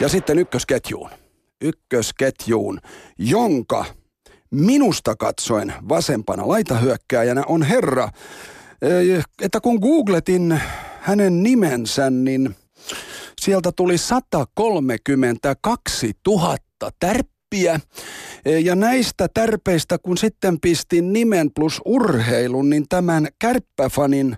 Ja sitten ykkösketjuun. Ykkösketjuun, jonka minusta katsoen vasempana laitahyökkääjänä on herra, eh, että kun googletin hänen nimensä, niin sieltä tuli 132 000 tärppiä. Eh, ja näistä tärpeistä, kun sitten pistin nimen plus urheilun, niin tämän kärppäfanin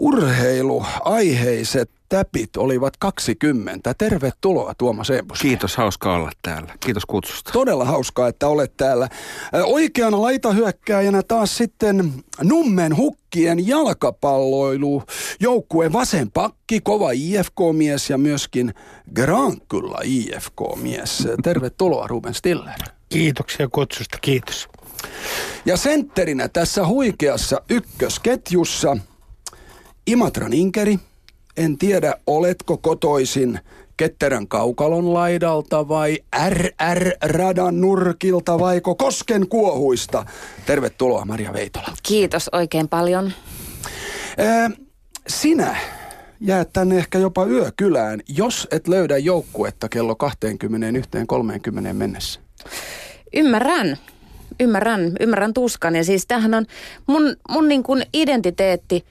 urheiluaiheiset täpit olivat 20. Tervetuloa Tuomas Eembus. Kiitos, hauska olla täällä. Kiitos kutsusta. Todella hauskaa, että olet täällä. Oikeana laitahyökkääjänä taas sitten Nummen hukkien jalkapalloilu, joukkueen vasen pakki, kova IFK-mies ja myöskin Grankulla IFK-mies. Tervetuloa Ruben Stiller. Kiitoksia kutsusta, kiitos. Ja sentterinä tässä huikeassa ykkösketjussa Imatran Inkeri – en tiedä, oletko kotoisin Ketterän kaukalon laidalta vai RR-radan nurkilta vai Kosken kuohuista. Tervetuloa Maria Veitola. Kiitos oikein paljon. Ää, sinä jäät tänne ehkä jopa yökylään, jos et löydä joukkuetta kello 21.30 mennessä. Ymmärrän. Ymmärrän, ymmärrän tuskan. Ja siis tämähän on mun, mun niin kuin identiteetti –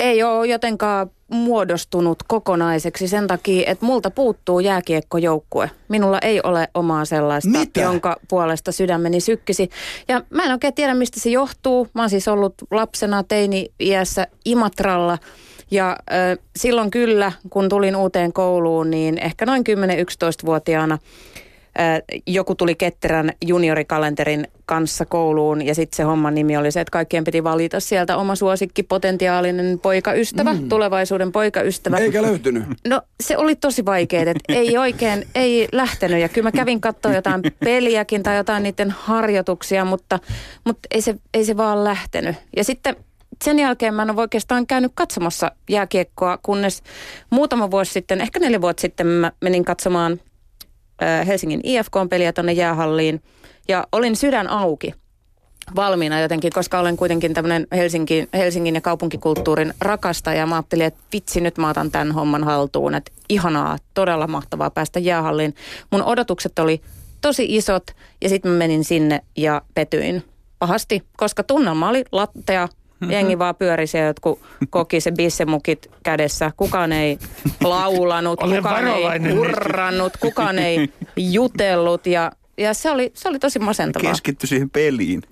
ei ole jotenkaan muodostunut kokonaiseksi sen takia, että multa puuttuu jääkiekkojoukkue. Minulla ei ole omaa sellaista, Mitä? jonka puolesta sydämeni sykkisi. Ja mä en oikein tiedä, mistä se johtuu. Mä oon siis ollut lapsena teini-iässä Imatralla. Ja äh, silloin kyllä, kun tulin uuteen kouluun, niin ehkä noin 10-11-vuotiaana – joku tuli ketterän juniorikalenterin kanssa kouluun ja sitten se homman nimi oli se, että kaikkien piti valita sieltä oma suosikki, potentiaalinen poikaystävä, mm. tulevaisuuden poikaystävä. Eikä löytynyt. No se oli tosi vaikeaa, että ei oikein, ei lähtenyt ja kyllä mä kävin katsoa jotain peliäkin tai jotain niiden harjoituksia, mutta, mutta ei, se, ei se vaan lähtenyt. Ja sitten sen jälkeen mä en ole oikeastaan käynyt katsomassa jääkiekkoa, kunnes muutama vuosi sitten, ehkä neljä vuotta sitten mä menin katsomaan – Helsingin IFK-peliä tuonne jäähalliin ja olin sydän auki valmiina jotenkin, koska olen kuitenkin tämmöinen Helsingin, Helsingin ja kaupunkikulttuurin rakastaja. Mä ajattelin, että vitsi, nyt mä otan tämän homman haltuun. Että ihanaa, todella mahtavaa päästä jäähalliin. Mun odotukset oli tosi isot ja sitten mä menin sinne ja petyin pahasti, koska tunnelma oli lattea. Jengi vaan pyöri siellä, jotkut koki se bissemukit kädessä. Kukaan ei laulanut, kukaan ei hurrannut, kukaan ei jutellut ja ja se oli, se oli tosi masentavaa. Keskitty siihen peliin.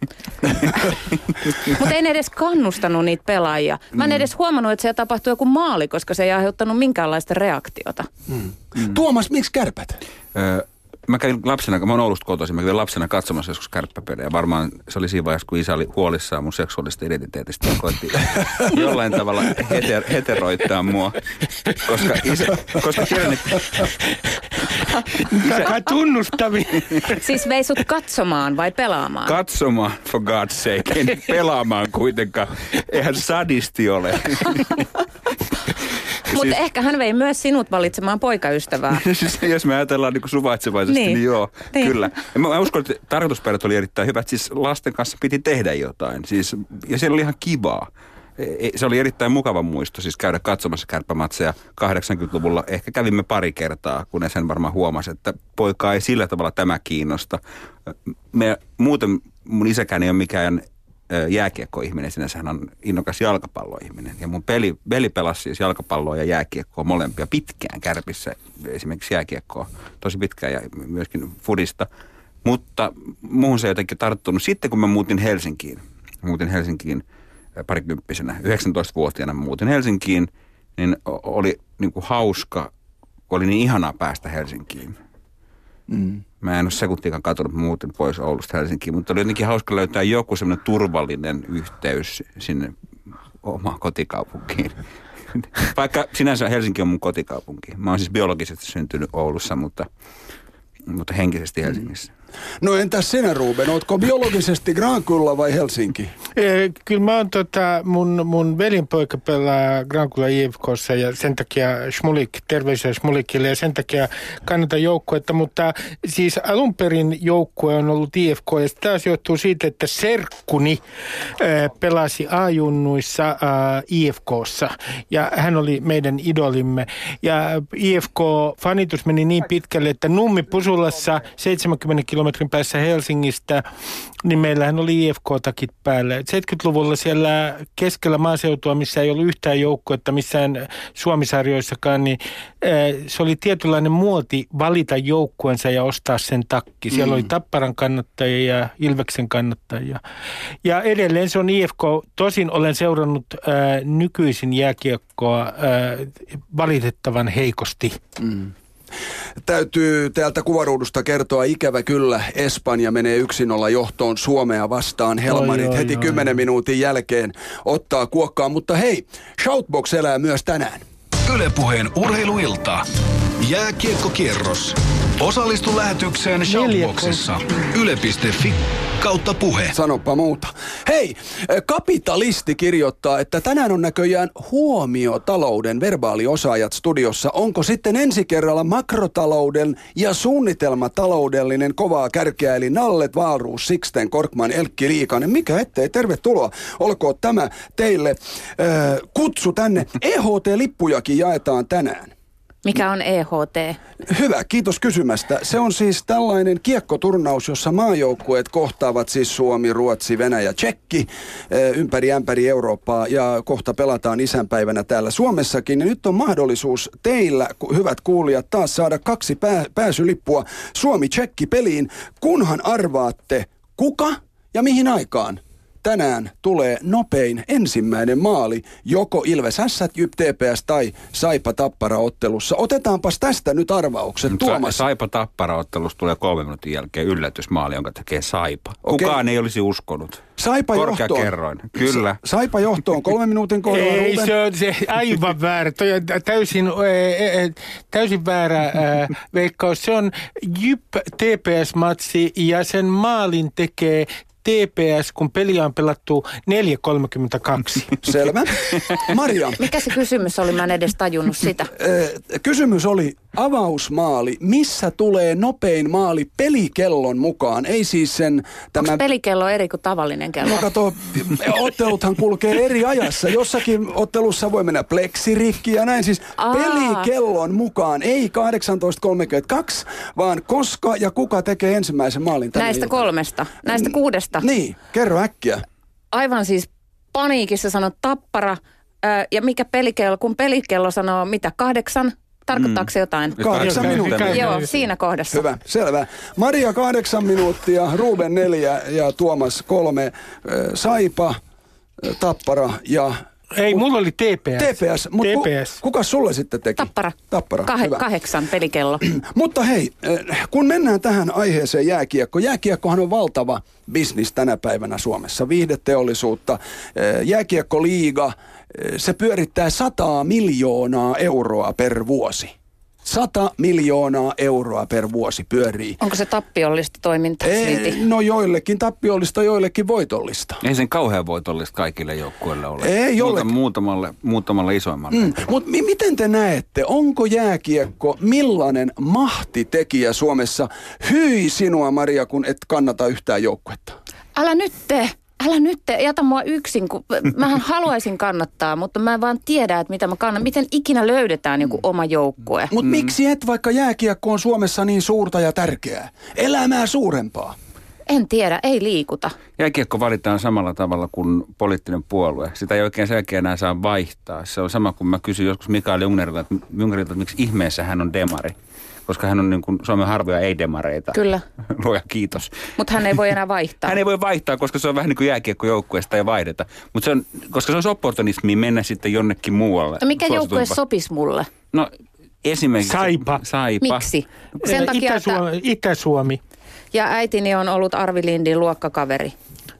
Mutta en edes kannustanut niitä pelaajia. Mä en mm. edes huomannut, että se tapahtui joku maali, koska se ei aiheuttanut minkäänlaista reaktiota. Mm. Mm. Tuomas, miksi kärpät? Öö, mä kävin lapsena, mä oon Oulusta kotoisin, mä kävin lapsena katsomassa joskus kärppäpelejä. Varmaan se oli siinä vaiheessa, kun isä oli huolissaan mun seksuaalista identiteetistä ja koitti jollain tavalla heter, heteroittaa mua. Koska, isä, koska tiedän, että... Isä... tunnustavi. Siis vei sut katsomaan vai pelaamaan? Katsomaan, for God's sake. En pelaamaan kuitenkaan. Eihän sadisti ole. Mutta siis... ehkä hän vei myös sinut valitsemaan poikaystävää. siis, jos me ajatellaan niin suvaitsevaisesti, niin, niin joo, niin. kyllä. Ja mä, mä uskon, että tarkoitusperät oli erittäin hyvät. Siis lasten kanssa piti tehdä jotain. Siis, ja siellä oli ihan kivaa. E, e, se oli erittäin mukava muisto, siis käydä katsomassa kärppämatseja 80-luvulla. Ehkä kävimme pari kertaa, kun sen varmaan huomasi, että poika ei sillä tavalla tämä kiinnosta. Me, muuten mun isäkään ei ole mikään jääkiekkoihminen, sinänsä hän on innokas jalkapalloihminen. Ja mun peli, peli pelasi siis jalkapalloa ja jääkiekkoa molempia pitkään kärpissä, esimerkiksi jääkiekkoa tosi pitkään ja myöskin fudista. Mutta muuhun se jotenkin tarttunut. Sitten kun mä muutin Helsinkiin, muutin Helsinkiin parikymppisenä, 19-vuotiaana muutin Helsinkiin, niin oli niin kuin hauska, oli niin ihanaa päästä Helsinkiin. Mm. Mä en ole sekuntiikaan katsonut muuten pois Oulusta Helsinkiin, mutta oli jotenkin hauska löytää joku semmoinen turvallinen yhteys sinne omaan kotikaupunkiin. Vaikka sinänsä Helsinki on mun kotikaupunki. Mä oon siis biologisesti syntynyt Oulussa, mutta, mutta henkisesti Helsingissä. No entäs sinä Ruben, ootko biologisesti Grankulla vai Helsinki? Kyllä mä oon tota, mun, mun veljenpoika pelaa Grankulla IFKssa ja sen takia Smulik, terveisiä Smulikille ja sen takia kannatan joukkuetta, mutta siis alun perin joukkue on ollut IFK ja taas johtuu siitä, että serkkuni äh, pelasi A-junnuissa äh, IFKssa ja hän oli meidän idolimme ja IFK-fanitus meni niin pitkälle, että Nummi Pusulassa 70 kilometrin päässä Helsingistä, niin meillähän oli IFK-takit päällä. 70-luvulla siellä keskellä maaseutua, missä ei ollut yhtään joukkuetta missään Suomisarjoissakaan, niin se oli tietynlainen muoti valita joukkuensa ja ostaa sen takki. Siellä mm. oli Tapparan kannattajia ja Ilveksen kannattajia. Ja edelleen se on IFK. Tosin olen seurannut ää, nykyisin jääkiekkoa ää, valitettavan heikosti. Mm. Täytyy täältä kuvaruudusta kertoa ikävä kyllä. Espanja menee yksin olla johtoon Suomea vastaan. Helmarit oi, oi, heti oi, minuutin jälkeen ottaa kuokkaa. Mutta hei, Shoutbox elää myös tänään. Ylepuheen urheiluilta. Jääkiekkokierros. Osallistu lähetykseen Shoutboxissa. Yle.fi kautta puhe. Sanopa muuta. Hei, kapitalisti kirjoittaa, että tänään on näköjään huomiotalouden verbaaliosaajat studiossa. Onko sitten ensi kerralla makrotalouden ja suunnitelmataloudellinen kovaa kärkeä, eli Nallet, Vaaruus, Sixten, Korkman, Elkki, Liikanen. Mikä ettei, tervetuloa. Olkoon tämä teille äh, kutsu tänne. EHT-lippujakin jaetaan tänään. Mikä on EHT? Hyvä, kiitos kysymästä. Se on siis tällainen kiekkoturnaus, jossa maajoukkueet kohtaavat siis Suomi, Ruotsi, Venäjä, Tsekki eh, ympäri ämpäri Eurooppaa ja kohta pelataan isänpäivänä täällä Suomessakin. Ja nyt on mahdollisuus teillä, hyvät kuulijat, taas saada kaksi pää- pääsylippua Suomi-Tsekki peliin, kunhan arvaatte kuka ja mihin aikaan tänään tulee nopein ensimmäinen maali joko Ilves S, Jyp TPS tai Saipa Tappara ottelussa. Otetaanpas tästä nyt arvaukset. Tuomas. Saipa Tappara ottelussa tulee kolme minuutin jälkeen yllätysmaali, jonka tekee Saipa. Kukaan okay. ei olisi uskonut. Saipa Korkea johtoon. kerroin, kyllä. Sa- Saipa johtoon kolme minuutin kohdalla. Ei, se on se aivan väärä. Toi on täysin, täysin väärä veikkaus. Se on Jyp TPS-matsi ja sen maalin tekee TPS, kun peliä on pelattu 4.32. Selvä. Maria. Mikä se kysymys oli? Mä en edes tajunnut sitä. Kysymys oli avausmaali. Missä tulee nopein maali pelikellon mukaan? Ei siis sen... Tämä... Onko pelikello eri kuin tavallinen kello? No kato, otteluthan kulkee eri ajassa. Jossakin ottelussa voi mennä pleksirikki ja näin. Siis Aa. pelikellon mukaan, ei 18.32, vaan koska ja kuka tekee ensimmäisen maalin tänä Näistä iltana. kolmesta, näistä kuudesta. Niin, kerro äkkiä. Aivan siis paniikissa sanoi Tappara. ja mikä pelikello, kun pelikello sanoo mitä, kahdeksan, Tarkoittaako se jotain? Kahdeksan minuuttia. Joo, siinä kohdassa. Hyvä, selvä. Maria kahdeksan minuuttia, Ruben neljä ja Tuomas kolme. Saipa, Tappara ja ei, mulla oli TPS. TPS, mutta TPS. Ku, kuka sulle sitten teki? Tappara. Tappara, Kah- hyvä. Kahdeksan pelikello. mutta hei, kun mennään tähän aiheeseen jääkiekko. Jääkiekkohan on valtava bisnis tänä päivänä Suomessa. Viihdeteollisuutta, jääkiekkoliiga, eh, se pyörittää sataa miljoonaa euroa per vuosi. 100 miljoonaa euroa per vuosi pyörii. Onko se tappiollista toimintaa silti? No joillekin tappiollista, joillekin voitollista. Ei sen kauhean voitollista kaikille joukkueille ole. Ei Muuta, muutamalle, muutamalle isoimmalle. Mm. Mutta mi- miten te näette, onko jääkiekko millainen mahtitekijä Suomessa? Hyi sinua Maria, kun et kannata yhtään joukkuetta. Älä nyt tee älä nyt te, jätä mua yksin, kun mä haluaisin kannattaa, mutta mä en vaan tiedä, että mitä mä kannan. Miten ikinä löydetään joku oma joukkue? Mutta mm. miksi et, vaikka jääkiekko on Suomessa niin suurta ja tärkeää? Elämää suurempaa. En tiedä, ei liikuta. Jääkiekko valitaan samalla tavalla kuin poliittinen puolue. Sitä ei oikein selkeä enää saa vaihtaa. Se on sama kuin mä kysyin joskus Mikael Jungnerilta, että, Jungnerilta, että miksi ihmeessä hän on demari koska hän on niin kuin Suomen harvoja ei-demareita. Kyllä. Luoja kiitos. Mutta hän ei voi enää vaihtaa. hän ei voi vaihtaa, koska se on vähän niin kuin jääkiekkojoukkueesta ja vaihdeta. Mutta se on, koska se on opportunismi mennä sitten jonnekin muualle. No mikä joukkue sopisi mulle? No esimerkiksi... Saipa. Saipa. Miksi? Sen takia, Itä-Suomi. Että... Itä-Suomi. Ja äitini on ollut Arvi Lindin luokkakaveri.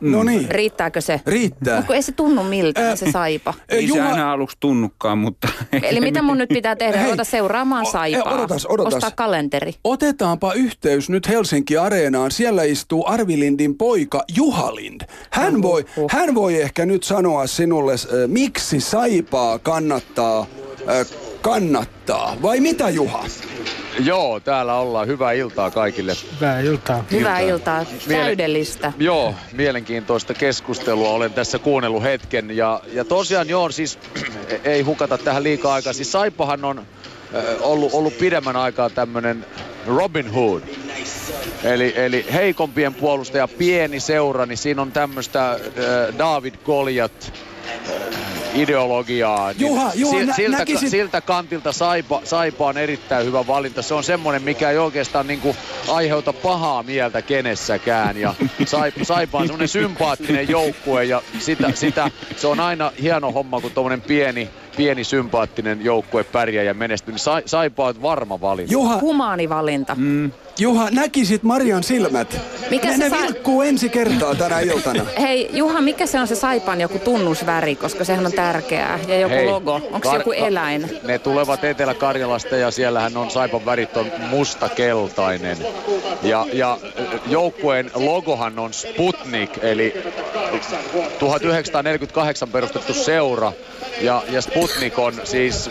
No niin. Riittääkö se? Riittää. Onko ei se tunnu miltä äh, se saipa? Ei Juha... se aina aluksi tunnukaan, mutta... Eli mitä mun nyt pitää tehdä? Hei, Ota seuraamaan saipaa. Odotas, odotas. Ostaa kalenteri. Otetaanpa yhteys nyt Helsinki Areenaan. Siellä istuu Arvi Lindin poika Juha Lind. Hän voi, hän voi ehkä nyt sanoa sinulle, äh, miksi saipaa kannattaa äh, kannattaa. Vai mitä Juha? Joo, täällä ollaan. Hyvää iltaa kaikille. Hyvää iltaa. Hyvää iltaa. Täydellistä. Miele- joo, mielenkiintoista keskustelua. Olen tässä kuunnellut hetken. Ja, ja tosiaan joo, siis ei hukata tähän liikaa aikaa. Siis Saipahan on äh, ollut, ollut pidemmän aikaa tämmöinen Robin Hood. Eli, eli heikompien puolustaja, pieni seura, niin siinä on tämmöistä äh, David Goliat ideologiaa. Juha, niin Juha nä- siltä, näkisit... siltä kantilta Saipa, Saipa on erittäin hyvä valinta. Se on semmoinen, mikä ei oikeastaan niinku aiheuta pahaa mieltä kenessäkään. Ja Saipa, Saipa on semmoinen sympaattinen joukkue ja sitä, sitä, se on aina hieno homma, kun tuommoinen pieni, pieni sympaattinen joukkue pärjää ja menestyy. Niin Sa, Saipa on varma valinta. Juha, Humaani valinta. Mm. Juha, näkisit Marian silmät. Mikä ne, se ne sa- vilkkuu ensi kertaa tänä iltana. Hei, Juha, mikä se on se Saipan joku tunnusväri, koska sehän on tärkeää. Ja joku Hei, logo. Onko se joku eläin? Ne tulevat Etelä-Karjalasta ja siellähän on Saipan värit on musta-keltainen. Ja, ja joukkueen logohan on Sputnik, eli 1948 perustettu seura. Ja, ja Sputnik on siis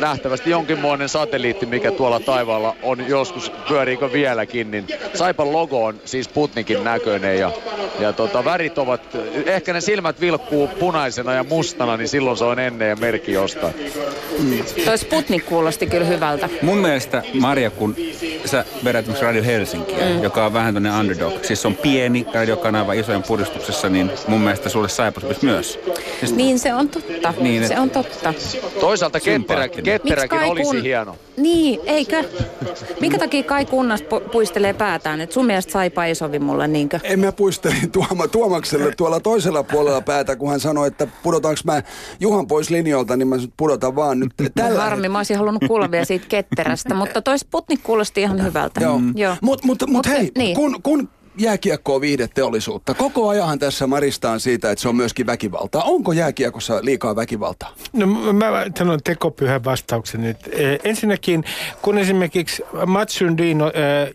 nähtävästi jonkinmoinen satelliitti, mikä tuolla taivaalla on joskus, pyöriikö vieläkin, niin Saipan logo on siis Putnikin näköinen ja, ja tota, värit ovat, ehkä ne silmät vilkkuu punaisena ja mustana, niin silloin se on ennen ja merkki jostain. Mm. Toi Sputnik kuulosti kyllä hyvältä. Mun mielestä, Maria, kun sä vedät Radio Helsinkiä, mm. joka on vähän tämmöinen underdog, siis on pieni radiokanava isojen puristuksessa, niin mun mielestä sulle Saipa myös. Siis... Niin se on totta, niin, se on totta. Toisaalta ketterä, ketteräkin olisi kun... hieno. Niin, eikö? Minkä takia Kai Kunnas pu- puistelee päätään? Et sun mielestä Saipa ei sovi mulle, niinkö? En mä puistelin Tuoma, Tuomakselle tuolla toisella puolella päätä, kun hän sanoi, että pudotaanko mä Juhan pois linjoilta, niin mä pudotan vaan nyt tällä. Harmi, mä olisin halunnut kuulla vielä siitä ketterästä, mutta toi Sputnik kuulosti ihan hyvältä. Joo, mm. Joo. mutta mut, mut, mut hei, niin. kun, kun jääkiekkoa viihdeteollisuutta. Koko ajan tässä maristaan siitä, että se on myöskin väkivaltaa. Onko jääkiekossa liikaa väkivaltaa? No mä sanon tekopyhän vastauksen nyt. E, ensinnäkin, kun esimerkiksi Matsundino, e,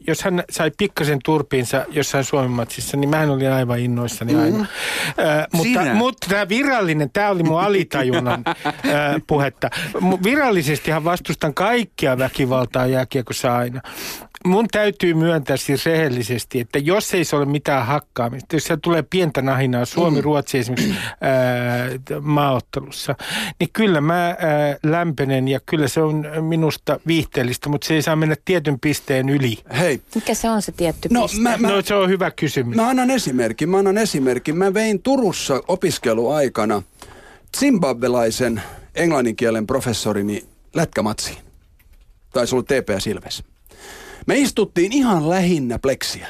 jos hän sai pikkasen turpiinsa jossain Suomen matsissa, niin mä olin aivan innoissani mm. aina. E, mutta, mutta tämä virallinen, tämä oli mun alitajunnan e, puhetta. Virallisesti hän vastustan kaikkia väkivaltaa jääkiekossa aina mun täytyy myöntää siis rehellisesti, että jos ei se ole mitään hakkaamista, jos se tulee pientä nahinaa Suomi-Ruotsi mm. esimerkiksi ää, maaottelussa, niin kyllä mä ää, lämpenen ja kyllä se on minusta viihteellistä, mutta se ei saa mennä tietyn pisteen yli. Hei. Mikä se on se tietty no, piste? Mä, mä, no se on hyvä kysymys. Mä annan esimerkin, mä annan esimerkin. Mä vein Turussa opiskeluaikana zimbabwelaisen englanninkielen professorini lätkämatsiin. Taisi olla TPS Ilves. Me istuttiin ihan lähinnä pleksiä.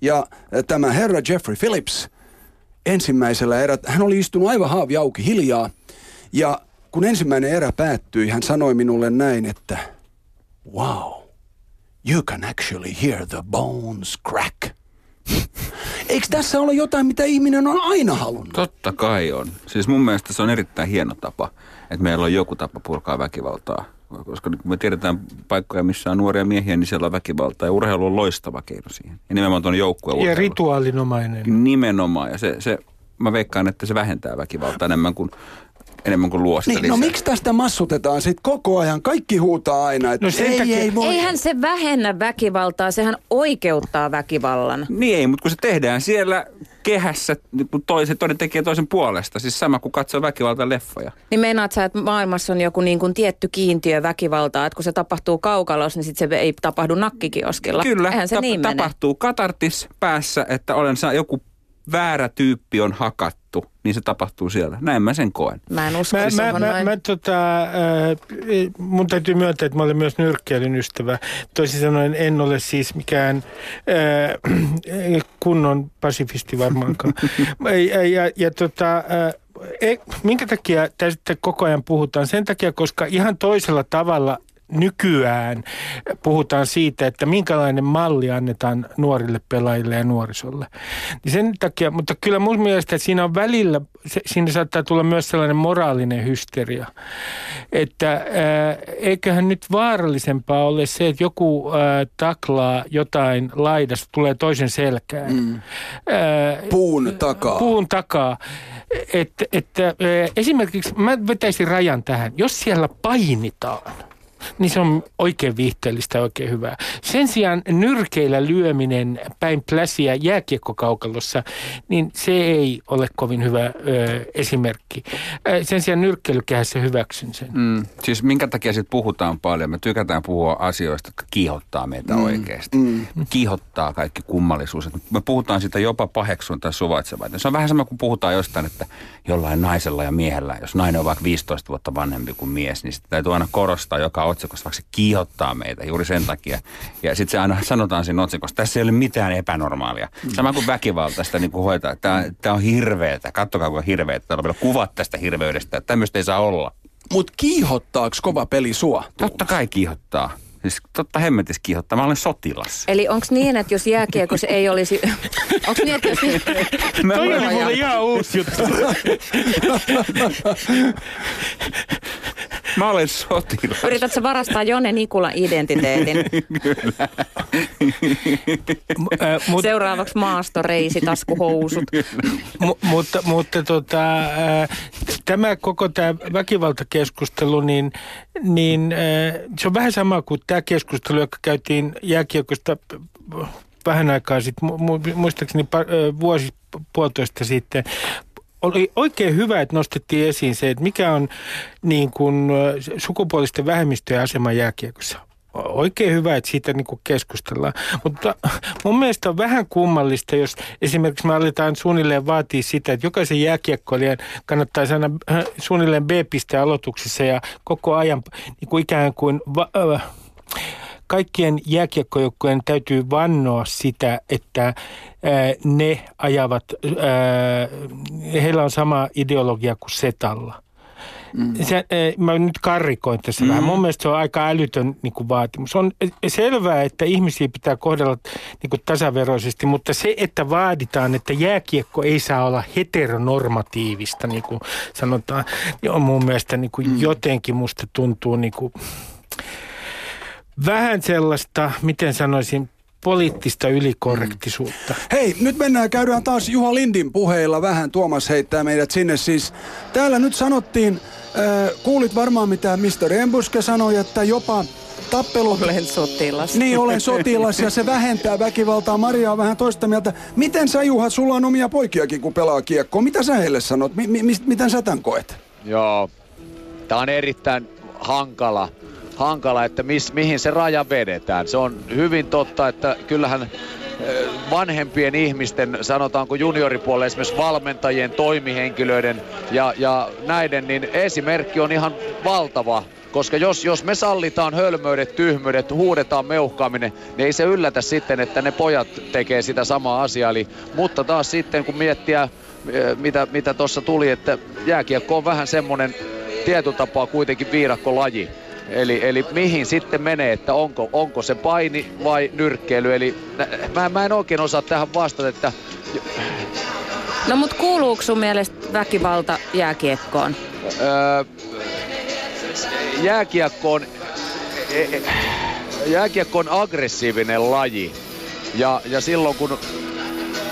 Ja tämä herra Jeffrey Phillips ensimmäisellä erä, hän oli istunut aivan haavi auki hiljaa. Ja kun ensimmäinen erä päättyi, hän sanoi minulle näin, että wow, you can actually hear the bones crack. Eikö tässä ole jotain, mitä ihminen on aina halunnut? Totta kai on. Siis mun mielestä se on erittäin hieno tapa, että meillä on joku tapa purkaa väkivaltaa koska kun me tiedetään paikkoja, missä on nuoria miehiä, niin siellä on väkivaltaa. Ja urheilu on loistava keino siihen. Ja nimenomaan tuon joukkueen Ja rituaalinomainen. Nimenomaan. Ja se, se, mä veikkaan, että se vähentää väkivaltaa enemmän kuin enemmän kuin luo sitä niin, No miksi tästä massutetaan sitten koko ajan? Kaikki huutaa aina, että no ei, takia... ei voi. Eihän se vähennä väkivaltaa, sehän oikeuttaa väkivallan. Niin ei, mutta kun se tehdään siellä kehässä niin toisen, toinen tekee toisen puolesta. Siis sama kuin katsoo väkivalta leffoja. Niin meinaat sä, että maailmassa on joku niin kuin tietty kiintiö väkivaltaa, että kun se tapahtuu kaukalossa, niin sit se ei tapahdu nakkikioskilla. Kyllä, Eihän se tap- niin tapahtuu mene. katartis päässä, että olen saa joku väärä tyyppi on hakattu, niin se tapahtuu siellä. Näin mä sen koen. Mä en usko, mä, mä, mä, mä, tota, äh, mun täytyy myöntää, että mä olen myös nyrkkeilyn ystävä. Toisin sanoen en ole siis mikään äh, kunnon pasifisti varmaankaan. ja, ja, ja tota, äh, e, minkä takia tästä koko ajan puhutaan? Sen takia, koska ihan toisella tavalla nykyään puhutaan siitä, että minkälainen malli annetaan nuorille pelaajille ja nuorisolle. Niin sen takia, mutta kyllä mun mielestä siinä on välillä, se, siinä saattaa tulla myös sellainen moraalinen hysteria, että ää, eiköhän nyt vaarallisempaa ole se, että joku ää, taklaa jotain laidasta, tulee toisen selkään. Mm. Ää, puun takaa. Puun takaa. Että, että esimerkiksi mä vetäisin rajan tähän, jos siellä painitaan – niin se on oikein viihteellistä ja oikein hyvää. Sen sijaan nyrkeillä lyöminen päin pläsiä jääkiekkokaukalossa, niin se ei ole kovin hyvä ö, esimerkki. Sen sijaan nyrkkeilykehässä hyväksyn sen. Mm, siis minkä takia sitten puhutaan paljon? Me tykätään puhua asioista, jotka kiihottaa meitä mm, oikeasti. Mm. Kiihottaa kaikki kummallisuudet. Me puhutaan siitä jopa paheksun tai suvaitsevainen. Se on vähän sama kuin puhutaan jostain, että jollain naisella ja miehellä, jos nainen on vaikka 15 vuotta vanhempi kuin mies, niin sitä täytyy aina korostaa joka otsikossa, vaikka se kiihottaa meitä juuri sen takia. Ja sitten se aina sanotaan siinä otsikossa, tässä ei ole mitään epänormaalia. Sama kuin väkivaltaista niin kuin hoitaa. Tämä, tämä on hirveetä. Kattokaa kuinka hirveetä. Täällä on vielä kuvat tästä hirveydestä. Tämmöistä ei saa olla. Mutta kiihottaako kova peli sua? Totta kai kiihottaa. Siis totta hemmetis kiihottaa. Mä olen sotilas. Eli onko niin, että jos jääkiekossa ei olisi... onko niin, että jos... Mä Toi on mulle ihan uusi juttu. Mä olen sotilas. Yritätkö varastaa Jonne Nikulan identiteetin? Kyllä. Seuraavaksi maastoreisi, taskuhousut. Mutta mutta tota, tämä koko tämä väkivaltakeskustelu, niin, niin se on vähän sama kuin tämä keskustelu, joka käytiin jääkiekosta vähän aikaa sitten, muistaakseni vuosi puolitoista sitten, oli oikein hyvä, että nostettiin esiin se, että mikä on niin kuin, sukupuolisten vähemmistöjen asema jääkiekossa. Oikein hyvä, että siitä niin keskustellaan. Mutta mun mielestä on vähän kummallista, jos esimerkiksi me aletaan suunnilleen vaatia sitä, että jokaisen jääkiekkoilijan kannattaa äh, suunnilleen B-piste aloituksessa ja koko ajan niin kuin ikään kuin... Va- äh, kaikkien jääkiekkojoukkojen täytyy vannoa sitä, että ne ajavat, heillä on sama ideologia kuin Setalla. Mm. Se, mä nyt karrikoin tässä mm. vähän. Mun mielestä se on aika älytön niin kuin vaatimus. On selvää, että ihmisiä pitää kohdella niin kuin tasaveroisesti, mutta se, että vaaditaan, että jääkiekko ei saa olla heteronormatiivista, niin kuin sanotaan, niin on mun mielestä niin kuin mm. jotenkin musta tuntuu niin kuin, vähän sellaista, miten sanoisin, poliittista ylikorrektisuutta. Mm. Hei, nyt mennään, käydään taas Juha Lindin puheilla vähän. Tuomas heittää meidät sinne siis. Täällä nyt sanottiin, äh, kuulit varmaan mitä Mr. Embuske sanoi, että jopa tappelu... Olen sotilas. Niin, olen sotilas ja se vähentää väkivaltaa. Maria on vähän toista mieltä. Miten sä Juha, sulla on omia poikiakin kun pelaa kiekkoa. Mitä sä heille sanot? Mi- mi- miten sä tämän koet? Joo, tää on erittäin hankala hankala, että mis, mihin se raja vedetään. Se on hyvin totta, että kyllähän vanhempien ihmisten, sanotaanko junioripuolelle esimerkiksi valmentajien, toimihenkilöiden ja, ja näiden, niin esimerkki on ihan valtava. Koska jos, jos me sallitaan hölmöydet, tyhmyydet, huudetaan meuhkaaminen, niin ei se yllätä sitten, että ne pojat tekee sitä samaa asiaa. Eli, mutta taas sitten kun miettiä, mitä, mitä tuossa tuli, että jääkiekko on vähän semmoinen tietyllä tapaa kuitenkin viirakkolaji. Eli, eli mihin sitten menee, että onko, onko se paini vai nyrkkeily. Eli mä, mä en oikein osaa tähän vastata, että... No mut kuuluuko sun mielestä väkivalta jääkiekkoon? Öö, jääkiekko on, e, e, jääkiekko on aggressiivinen laji. Ja, ja silloin kun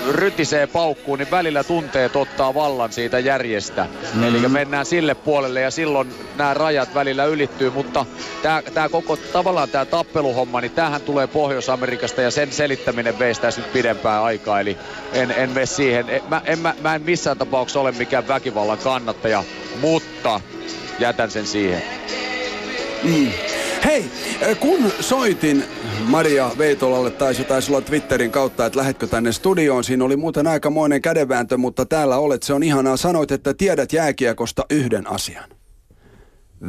rytisee paukkuun, niin välillä tunteet ottaa vallan siitä järjestä. Mm. Eli mennään sille puolelle ja silloin nämä rajat välillä ylittyy, mutta tämä koko tavallaan tämä tappeluhomma, niin tämähän tulee Pohjois-Amerikasta ja sen selittäminen veistää nyt pidempää aikaa, eli en, en mene siihen. Mä en, mä, mä en missään tapauksessa ole mikään väkivallan kannattaja, mutta jätän sen siihen. Mm. Hei, kun soitin Maria Veitolalle tai se taisi olla Twitterin kautta, että lähetkö tänne studioon. Siinä oli muuten aikamoinen kädenvääntö, mutta täällä olet, se on ihanaa. Sanoit, että tiedät jääkiekosta yhden asian.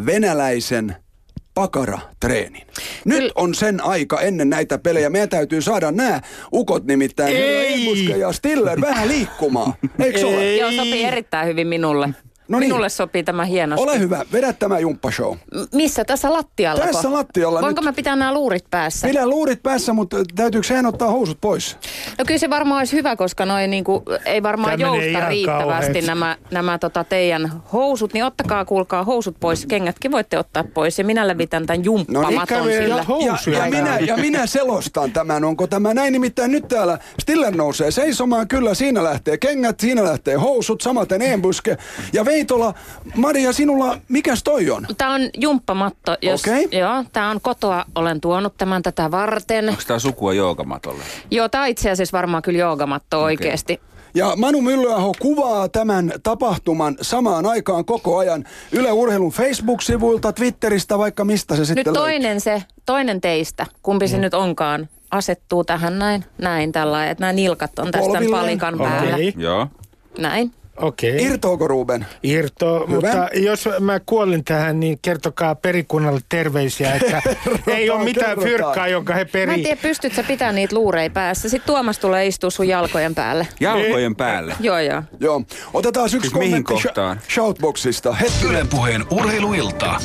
Venäläisen pakara-treenin. Nyt on sen aika ennen näitä pelejä. Meidän täytyy saada nämä ukot nimittäin. Ei! ja Stiller vähän liikkumaan. Eikö ole? Joo, sopii erittäin hyvin minulle. No niin. Minulle sopii tämä hienosti. Ole hyvä, vedä tämä jumppashow. M- Missä? Tässä lattialla? Tässä lattialla Voinko nyt. mä pitää nämä luurit päässä? Pidä luurit päässä, mutta täytyykö sehän ottaa housut pois? No kyllä se varmaan olisi hyvä, koska noin niinku, ei varmaan menee jousta riittävästi nämä, nämä tota teidän housut, niin ottakaa kuulkaa housut pois. Kengätkin voitte ottaa pois ja minä levitän tämän jumppamaton No niin, sillä. Ja, Housuja ja, minä, ja minä selostan tämän, onko tämä näin. Nimittäin nyt täällä Stiller nousee seisomaan, kyllä siinä lähtee kengät, siinä lähtee housut, samaten Embuske. Ja Veitola, Maria, sinulla, mikäs toi on? Tämä on jumppamatto. Jos, Okei. Joo, tämä on kotoa, olen tuonut tämän tätä varten. Onko tämä sukua joogamatolle? Joo, tämä on itse asiassa varmaan kyllä joogamatto oikeasti. Ja Manu Myllyaho kuvaa tämän tapahtuman samaan aikaan koko ajan Yle Urheilun Facebook-sivuilta, Twitteristä, vaikka mistä se Nyt sitten löytyy. toinen se, toinen teistä, kumpi se nyt onkaan, asettuu tähän näin, näin tällä että nämä nilkat on tästä Polvilleen. palikan päällä. Okei, Joo. Näin. Okei. Irtoako Ruben? Irto, mutta jos mä kuolin tähän, niin kertokaa perikunnalle terveisiä, että ei ole mitään kerrotaan. fyrkkaa, jonka he Mä en tiedä, pystyt sä pitämään niitä luureja päässä. Sitten Tuomas tulee istua sun jalkojen päälle. Jalkojen päälle. Joo, joo. Joo. Otetaan yksi Siis mihin kommentti kohtaan? sh- Shoutboxista. Hetkinen. Puheen urheiluilta.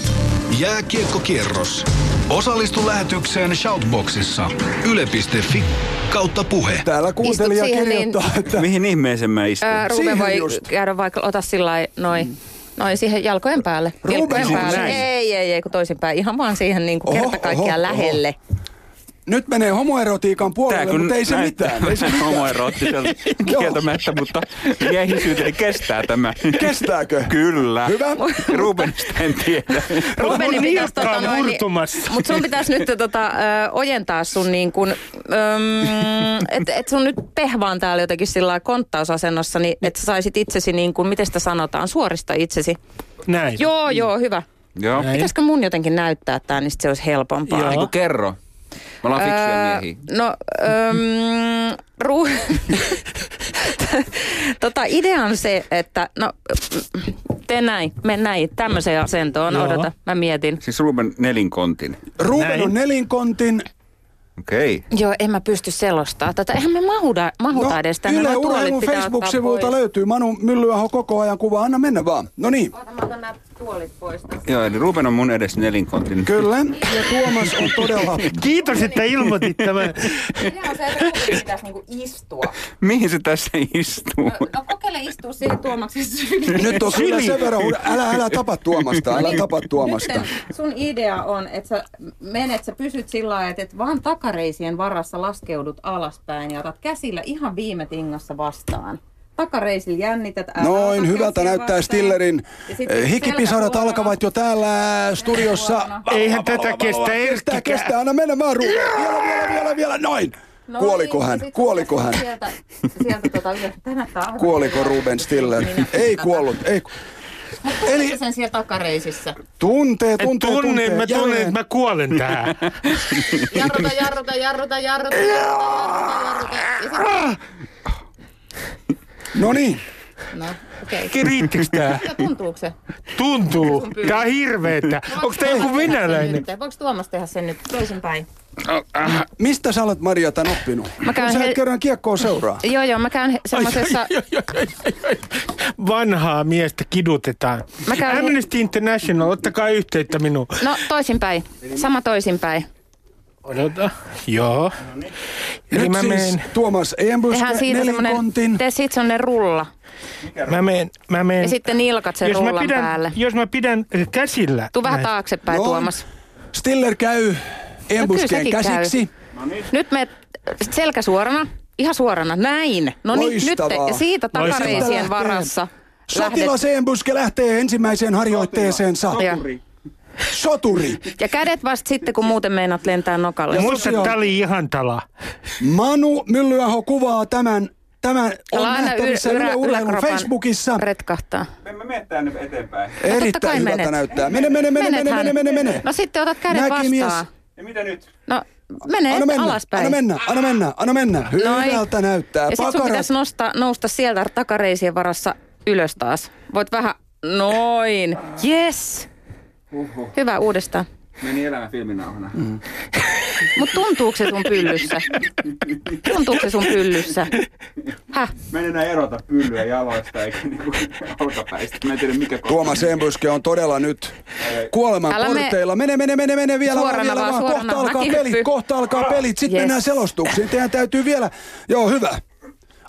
Jääkiekkokierros. Osallistu lähetykseen Shoutboxissa. Yle.fi kautta puhe. Täällä kuuntelija kirjoittaa, että... Mihin ihmeeseen mä istun? Ää, Ruben voi just. käydä vaikka, ota sillä noin. Noin siihen jalkojen päälle. Ruben Jalkojen siis päälle. näin. Ei, ei, ei, kun toisinpäin. Ihan vaan siihen niin kuin Oho, kerta kaikkiaan oho, oho. Nyt menee homoerotiikan puolelle, mutta ei se mitään. Ei se mitään. homoeroottiselta kieltämättä, mutta miehisyyteen kestää tämä. Kestääkö? Kyllä. Hyvä. Rubenista en tiedä. Rubenin Mun pitäisi tota noin, niin-. Mutta sun pitäisi nyt tota, ö, ojentaa sun niin kuin, että et sun nyt pehvaan täällä jotenkin sillä lailla konttausasennossa, niin että sä saisit itsesi niin kuin, miten sitä sanotaan, suorista itsesi. Näin. Joo, joo, hyvä. Joo. Pitäisikö mun jotenkin näyttää tää, niin se olisi helpompaa. Joo. Kun kerro. Me ollaan fiksuja miehiä. no, öm, ru... tota, idea on se, että no, tee näin, mene näin, tämmöiseen asentoon, Joo. odota, mä mietin. Siis Ruben nelinkontin. Ruben Näin. on nelinkontin. Okei. Joo, en mä pysty selostaa tätä. Eihän me mahuda, mahuta No, edes tänne. Yle Urheilun Facebook-sivulta löytyy Manu Myllyaho koko ajan kuva. Anna mennä vaan. No niin. Ota, mä otan nämä tuolit pois tästä. Joo, eli Ruben on mun edes nelinkontin. kyllä. Ja Tuomas on todella... Kiitos, että ilmoitit tämän. Idea on se, että Ruben pitäisi niinku istua. Mihin se tässä istuu? No, no kokeile istua siihen Tuomaksen syliin. Nyt on kyllä sen verran... Älä, älä tapa Tuomasta, älä tapa Tuomasta. Nyt sun idea on, että sä menet, sä pysyt sillä lailla, että et vaan takareisien varassa laskeudut alaspäin ja otat käsillä ihan viime tingassa vastaan. Takareisillä jännität. älä Noin, hyvältä näyttää vastaan. Stillerin. Ja sitten Hikipisarat alkavat jo täällä studiossa. Eihän tätä kestä Kestää, Erkkikään. kestää. Anna mennä vaan, Ruben. Vielä, vielä, vielä, vielä. Noin. No Kuoliko niin, hän? Kuoliko hän? Sieltä, sieltä tota tää on- Kuoliko Ruben Stiller? Minä Ei kuollut. Ei. Eli sen siellä takareisissä. tuntee, tuntee, tunne, tuntee. mä tunnen, Jälleen. että mä kuolen tähän. Jarruta, jarruta, jarruta, jarruta, jarruta, jarruta. Ja sit, No niin. no, okei. Okay. Riittikö tää? Ja tuntuuko se? Tuntuu. Tää on hirveetä. Onko tää joku venäläinen? Voiko Tuomas tehdä sen nyt toisinpäin? Mistä sä olet Maria tämän oppinut? Mä käyn sä he- et kerran kiekkoa seuraa. Joo, joo, mä käyn ai. Vanhaa miestä kidutetaan. Mä käyn- Amnesty International, ottakaa yhteyttä minuun. No, toisinpäin. Sama toisinpäin. Odota. Joo. Eli Nyt mä siis menen, Tuomas Embuske Tehdään siitä nelinkontin. Tee siitä semmonen rulla. mä menen, mä menen. Ja sitten nilkat sen jos mä rullan pidän, päälle. Jos mä pidän äh, käsillä. Tuu vähän näin. taaksepäin, Noin. Tuomas. Stiller käy Embuskeen sekin käy. käsiksi. Nyt me selkä suorana. Ihan suorana. Näin. No niin, nyt. Ja siitä takareisien varassa. Sotilas Embuske lähtee ensimmäiseen harjoitteeseensa. Ja, Soturi. ja kädet vasta sitten, kun muuten meinaat lentää nokalle. Ja Muista, tosiaan- tää oli ihan tala. Manu Myllyaho kuvaa tämän. Tämä on Älä aina nähtävissä yl- Yle Urheilun yläkropan Retkahtaa. Retkahtaa. Me mene tänne eteenpäin. Erittäin hyvältä menet. näyttää. Mene, mene, mene, mene, mene, mene, mene. No sitten otat kädet Näki mies. vastaan. Ja mitä nyt? No, mene Anna mennä, alaspäin. anna mennä, anna mennä, anna mennä. Hyvältä näyttää. Ja sit sun pitäisi nostaa, nousta sieltä takareisien varassa ylös taas. Voit vähän, noin, yes. Hyvä uudestaan. Meni elämä filminauhana. Mm. Mutta tuntuuko se sun pyllyssä? Tuntuuko se sun pyllyssä? Häh? Mä en enää erota pyllyä jaloista eikä niinku olkapäistä. Mä en tiedä mikä Tuomas Embuske on todella nyt kuoleman Älä me- porteilla. Mene, mene, mene, mene vielä vaan, Suorana vielä vaan, vaan. suorana. Kohta alkaa Mäkin pelit, hyppy. kohta alkaa pelit. Sitten Yes. mennään selostuksiin. Teidän täytyy vielä... Joo, hyvä.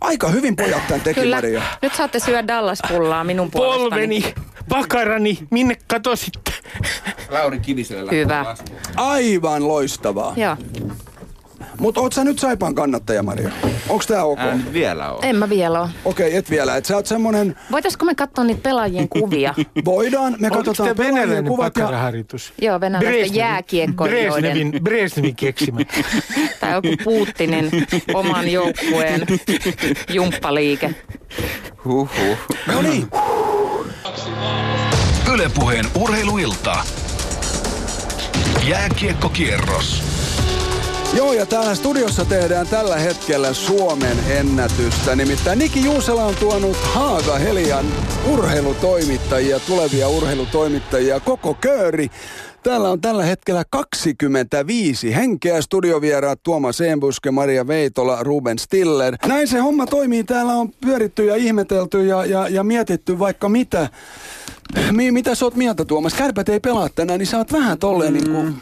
Aika hyvin pojat tämän teki, Kyllä. Maria. Nyt saatte syödä Dallas-pullaa minun puolestani. Polveni, pakarani, minne katositte? Lauri Kiviselle Hyvä. Aivan loistavaa. Joo. Mutta oot sä nyt Saipan kannattaja, Maria? Onks tää ok? Nyt vielä on. En mä vielä ole. Okei, et vielä. Et sä oot semmonen... Voitaisko me katsoa niitä pelaajien kuvia? Voidaan, me Onko katsotaan pelaajien venäläinen kuvat ja... Joo, venäläisten jääkiekkoilijoiden. Brezhnevin, Brezhnevin keksimä. Tai joku Putinin oman joukkueen jumppaliike. Huhhuh. No niin, Ylepuheen urheiluilta. Jääkiekkokierros. Joo, ja täällä studiossa tehdään tällä hetkellä Suomen ennätystä. Nimittäin Niki Juusela on tuonut Haaga Helian urheilutoimittajia, tulevia urheilutoimittajia, koko kööri. Täällä on tällä hetkellä 25 henkeä. Studiovieraat Tuomas Embuske, Maria Veitola, Ruben Stiller. Näin se homma toimii. Täällä on pyöritty ja ihmetelty ja, ja, ja mietitty vaikka mitä. Mi, mitä sä oot mieltä Tuomas? Kärpät ei pelaa tänään, niin sä oot vähän tolleen niin kuin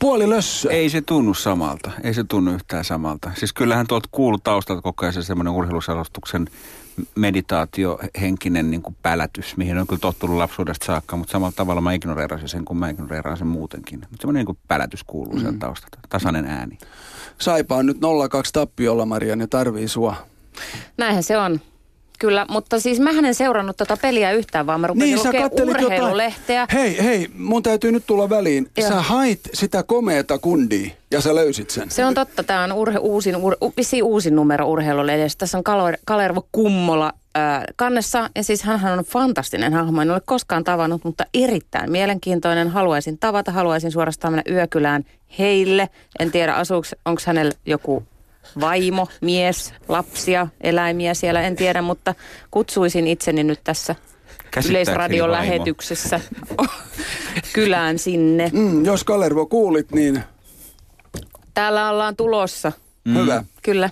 puoli lössö. Ei se tunnu samalta. Ei se tunnu yhtään samalta. Siis kyllähän tuolta kuuluu taustalta koko ajan se semmoinen urheiluselostuksen meditaatio, henkinen niin kuin pälätys, mihin on kyllä tottunut lapsuudesta saakka, mutta samalla tavalla mä ignoreerasin sen, kun mä ignoreeraan sen muutenkin. Mutta semmoinen niin kuin pälätys kuuluu sieltä taustalta. Tasainen ääni. Saipa on nyt 0-2 tappiolla, Maria, ne tarvii sua. Näinhän se on. Kyllä, mutta siis mä en seurannut tota peliä yhtään, vaan mä rupesin Niin, kattelit urheilulehteä. jotain. Hei, hei, mun täytyy nyt tulla väliin. Joo. Sä hait sitä komeeta kundia ja sä löysit sen. Se on totta, tämä on urhe, uusin, ur, uusin numero urheilulehdestä. Tässä on Kalo, Kalervo Kummola ää, kannessa, ja siis hän on fantastinen hahmo. En ole koskaan tavannut, mutta erittäin mielenkiintoinen. Haluaisin tavata, haluaisin suorastaan mennä yökylään heille. En tiedä, onko hänellä joku vaimo, mies, lapsia, eläimiä siellä, en tiedä, mutta kutsuisin itseni nyt tässä Yleisradion vaimo. lähetyksessä kylään sinne. Mm, jos Kalervo kuulit, niin Täällä ollaan tulossa, mm. hyvä. kyllä.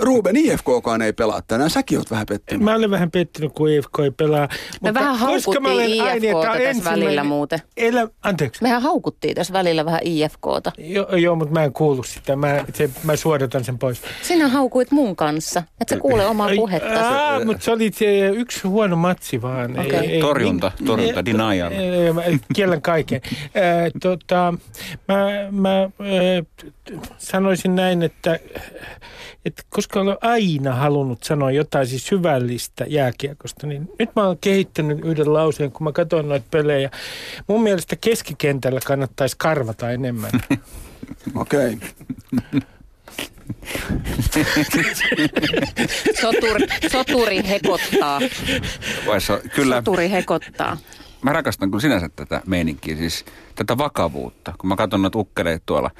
Ruben IFKkaan ei pelaa tänään. Säkin oot vähän pettynyt. Mä olen vähän pettynyt, kun IFK ei pelaa. Me vähän koska mä olen IFKta että tässä ensimmäinen välillä muuten. Elä, anteeksi. Mehän haukuttiin tässä välillä vähän IFKta. Joo, joo, mutta mä en kuulu sitä. Mä, se, mä suodatan sen pois. Sinä haukuit mun kanssa, et sä kuule omaa puhetta. Aa, mutta se oli se yksi huono matsi vaan. Okei. Torjunta, torjunta, denial. Ei, mä Kiellän kaiken. Äh, tota, mä mä äh, sanoisin näin, että, että koska olen aina halunnut sanoa jotain siis syvällistä jääkiekosta, niin nyt mä oon kehittänyt yhden lauseen, kun mä katson noita pelejä. Mun mielestä keskikentällä kannattaisi karvata enemmän. Okei. Soturi, soturi hekottaa. Vaissa, kyllä, Soturi hekottaa. mä rakastan kyllä sinänsä tätä meininkiä, siis tätä vakavuutta. Kun mä katson noita ukkeleita tuolla,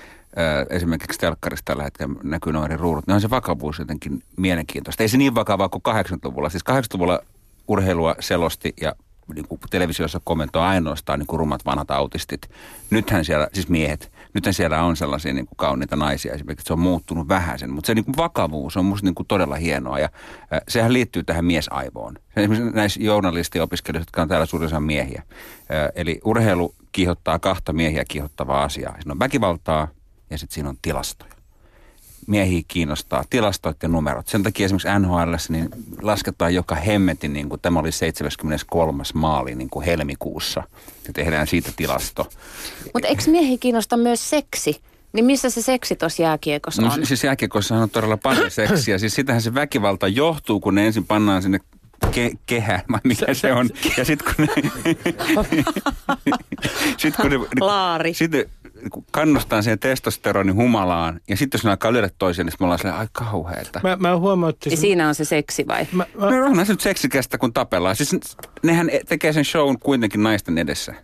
esimerkiksi telkkarissa tällä hetkellä näkyy noin eri ruudut, niin on se vakavuus jotenkin mielenkiintoista. Ei se niin vakavaa kuin 80-luvulla. Siis 80-luvulla urheilua selosti ja niin kuin televisiossa kommentoi ainoastaan niin kuin rummat vanhat autistit. Nythän siellä, siis miehet, nythän siellä on sellaisia niin kuin kauniita naisia esimerkiksi, se on muuttunut vähän sen, mutta se niin kuin vakavuus on musta niin kuin todella hienoa ja äh, sehän liittyy tähän miesaivoon. Esimerkiksi näissä journalistiopiskelijoissa, jotka on täällä suurin osa miehiä. Äh, eli urheilu kiihottaa kahta miehiä kiihottavaa asiaa. Siinä on väkivaltaa ja sitten siinä on tilastoja miehiä kiinnostaa tilastot ja numerot. Sen takia esimerkiksi NHL niin lasketaan joka hemmetin, niin kuin tämä oli 73. maali niin kuin helmikuussa. Ja tehdään siitä tilasto. Mutta eikö miehi kiinnosta myös seksi? Niin missä se seksi tuossa jääkiekossa No on? siis jääkiekossa on todella paljon seksiä. Siis sitähän se väkivalta johtuu, kun ne ensin pannaan sinne ke- kehään, vai mikä se on. Ja sitten kun ne... sit kun ne Laari. Sitten kun kannustaa siihen testosteronin humalaan, ja sitten jos ne alkaa lyödä toisiaan, niin me ollaan silleen, ai kauheeta. Mä, mä huomautin... Ja siinä on se seksi vai? Mä, mä, No onhan se nyt seksikästä, kun tapellaan. Siis nehän tekee sen shown kuitenkin naisten edessä.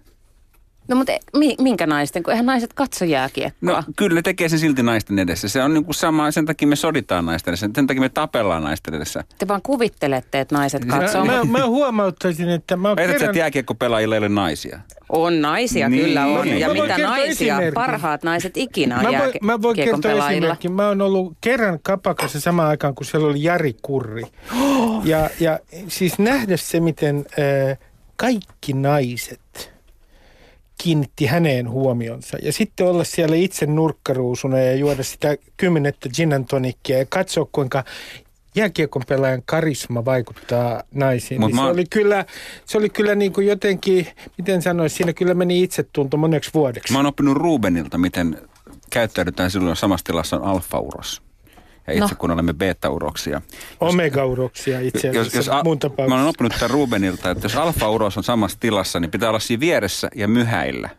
No mutta minkä naisten, kun eihän naiset katso jääkiekkoa. No kyllä ne tekee sen silti naisten edessä. Se on niin kuin sama, sen takia me soditaan naisten edessä, sen takia me tapellaan naisten edessä. Te vaan kuvittelette, että naiset katsoo. Mä, mä, mä huomauttaisin, että mä Väität kerran... että jääkiekkopelaajilla ei ole naisia? On naisia, niin, kyllä on. Niin. Ja mä mitä naisia, esimerkki. parhaat naiset ikinä on mä voin, mä voin kertoa esimerkki. Mä oon ollut kerran kapakassa samaan aikaan, kun siellä oli Jari Kurri. Oh. Ja, ja siis nähdä se, miten äh, kaikki naiset kiinnitti häneen huomionsa. Ja sitten olla siellä itse nurkkaruusuna ja juoda sitä kymmenettä gin tonikkia ja katsoa, kuinka jääkiekon pelaajan karisma vaikuttaa naisiin. Mut niin mä... Se oli kyllä, se oli kyllä niin kuin jotenkin, miten sanoisi, siinä kyllä meni itsetunto moneksi vuodeksi. Mä oon oppinut Rubenilta, miten käyttäydytään silloin samassa tilassa on alfa-uros ja itse no. kun olemme beta-uroksia. Omega-uroksia itse asiassa jos, jos mun tapauksessa. Mä olen oppinut tämän Rubenilta, että jos alfa-uros on samassa tilassa, niin pitää olla siinä vieressä ja myhäillä.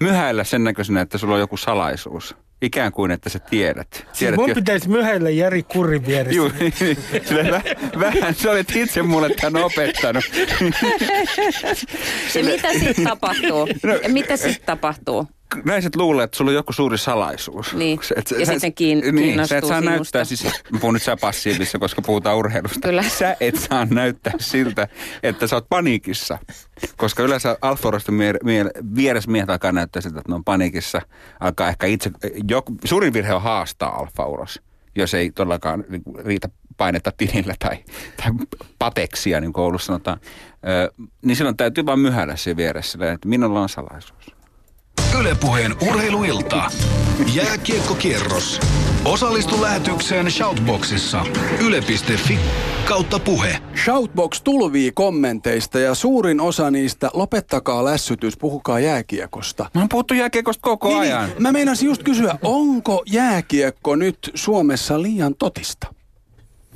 Myhäillä sen näköisenä, että sulla on joku salaisuus. Ikään kuin, että sä tiedät. Siis tiedät mun jo... pitäisi myhäillä Jari Kurrin vieressä. Juu, niin, niin. vähän, sä olet itse mulle tämän opettanut. ja mitä sitten tapahtuu? No, mitä sitten tapahtuu? Naiset luulee, että sulla on joku suuri salaisuus. Niin. Et, ja sä, sitten kiin, niin, sä et saa sinusta. näyttää, siis mä puhun nyt sä passiivissa, koska puhutaan urheilusta. Kyllä. Sä et saa näyttää siltä, että sä oot paniikissa. Koska yleensä alfa mie- mie- vieressä miehet alkaa näyttää siltä, että ne on paniikissa. Alkaa ehkä itse, joku, suurin virhe on haastaa alfa jos ei todellakaan niin riitä painetta tilillä tai, tai pateksia, niin kuin koulussa sanotaan. Ö, niin silloin täytyy vaan myhäillä siinä vieressä, että minulla on salaisuus. Ylepuheen urheiluilta. Jääkiekkokierros. Osallistu lähetykseen Shoutboxissa. Yle.fi kautta puhe. Shoutbox tulvii kommenteista ja suurin osa niistä, lopettakaa lässytys, puhukaa jääkiekosta. Mä oon puhuttu jääkiekosta koko niin, niin. ajan. Niin, mä meinasin just kysyä, onko jääkiekko nyt Suomessa liian totista?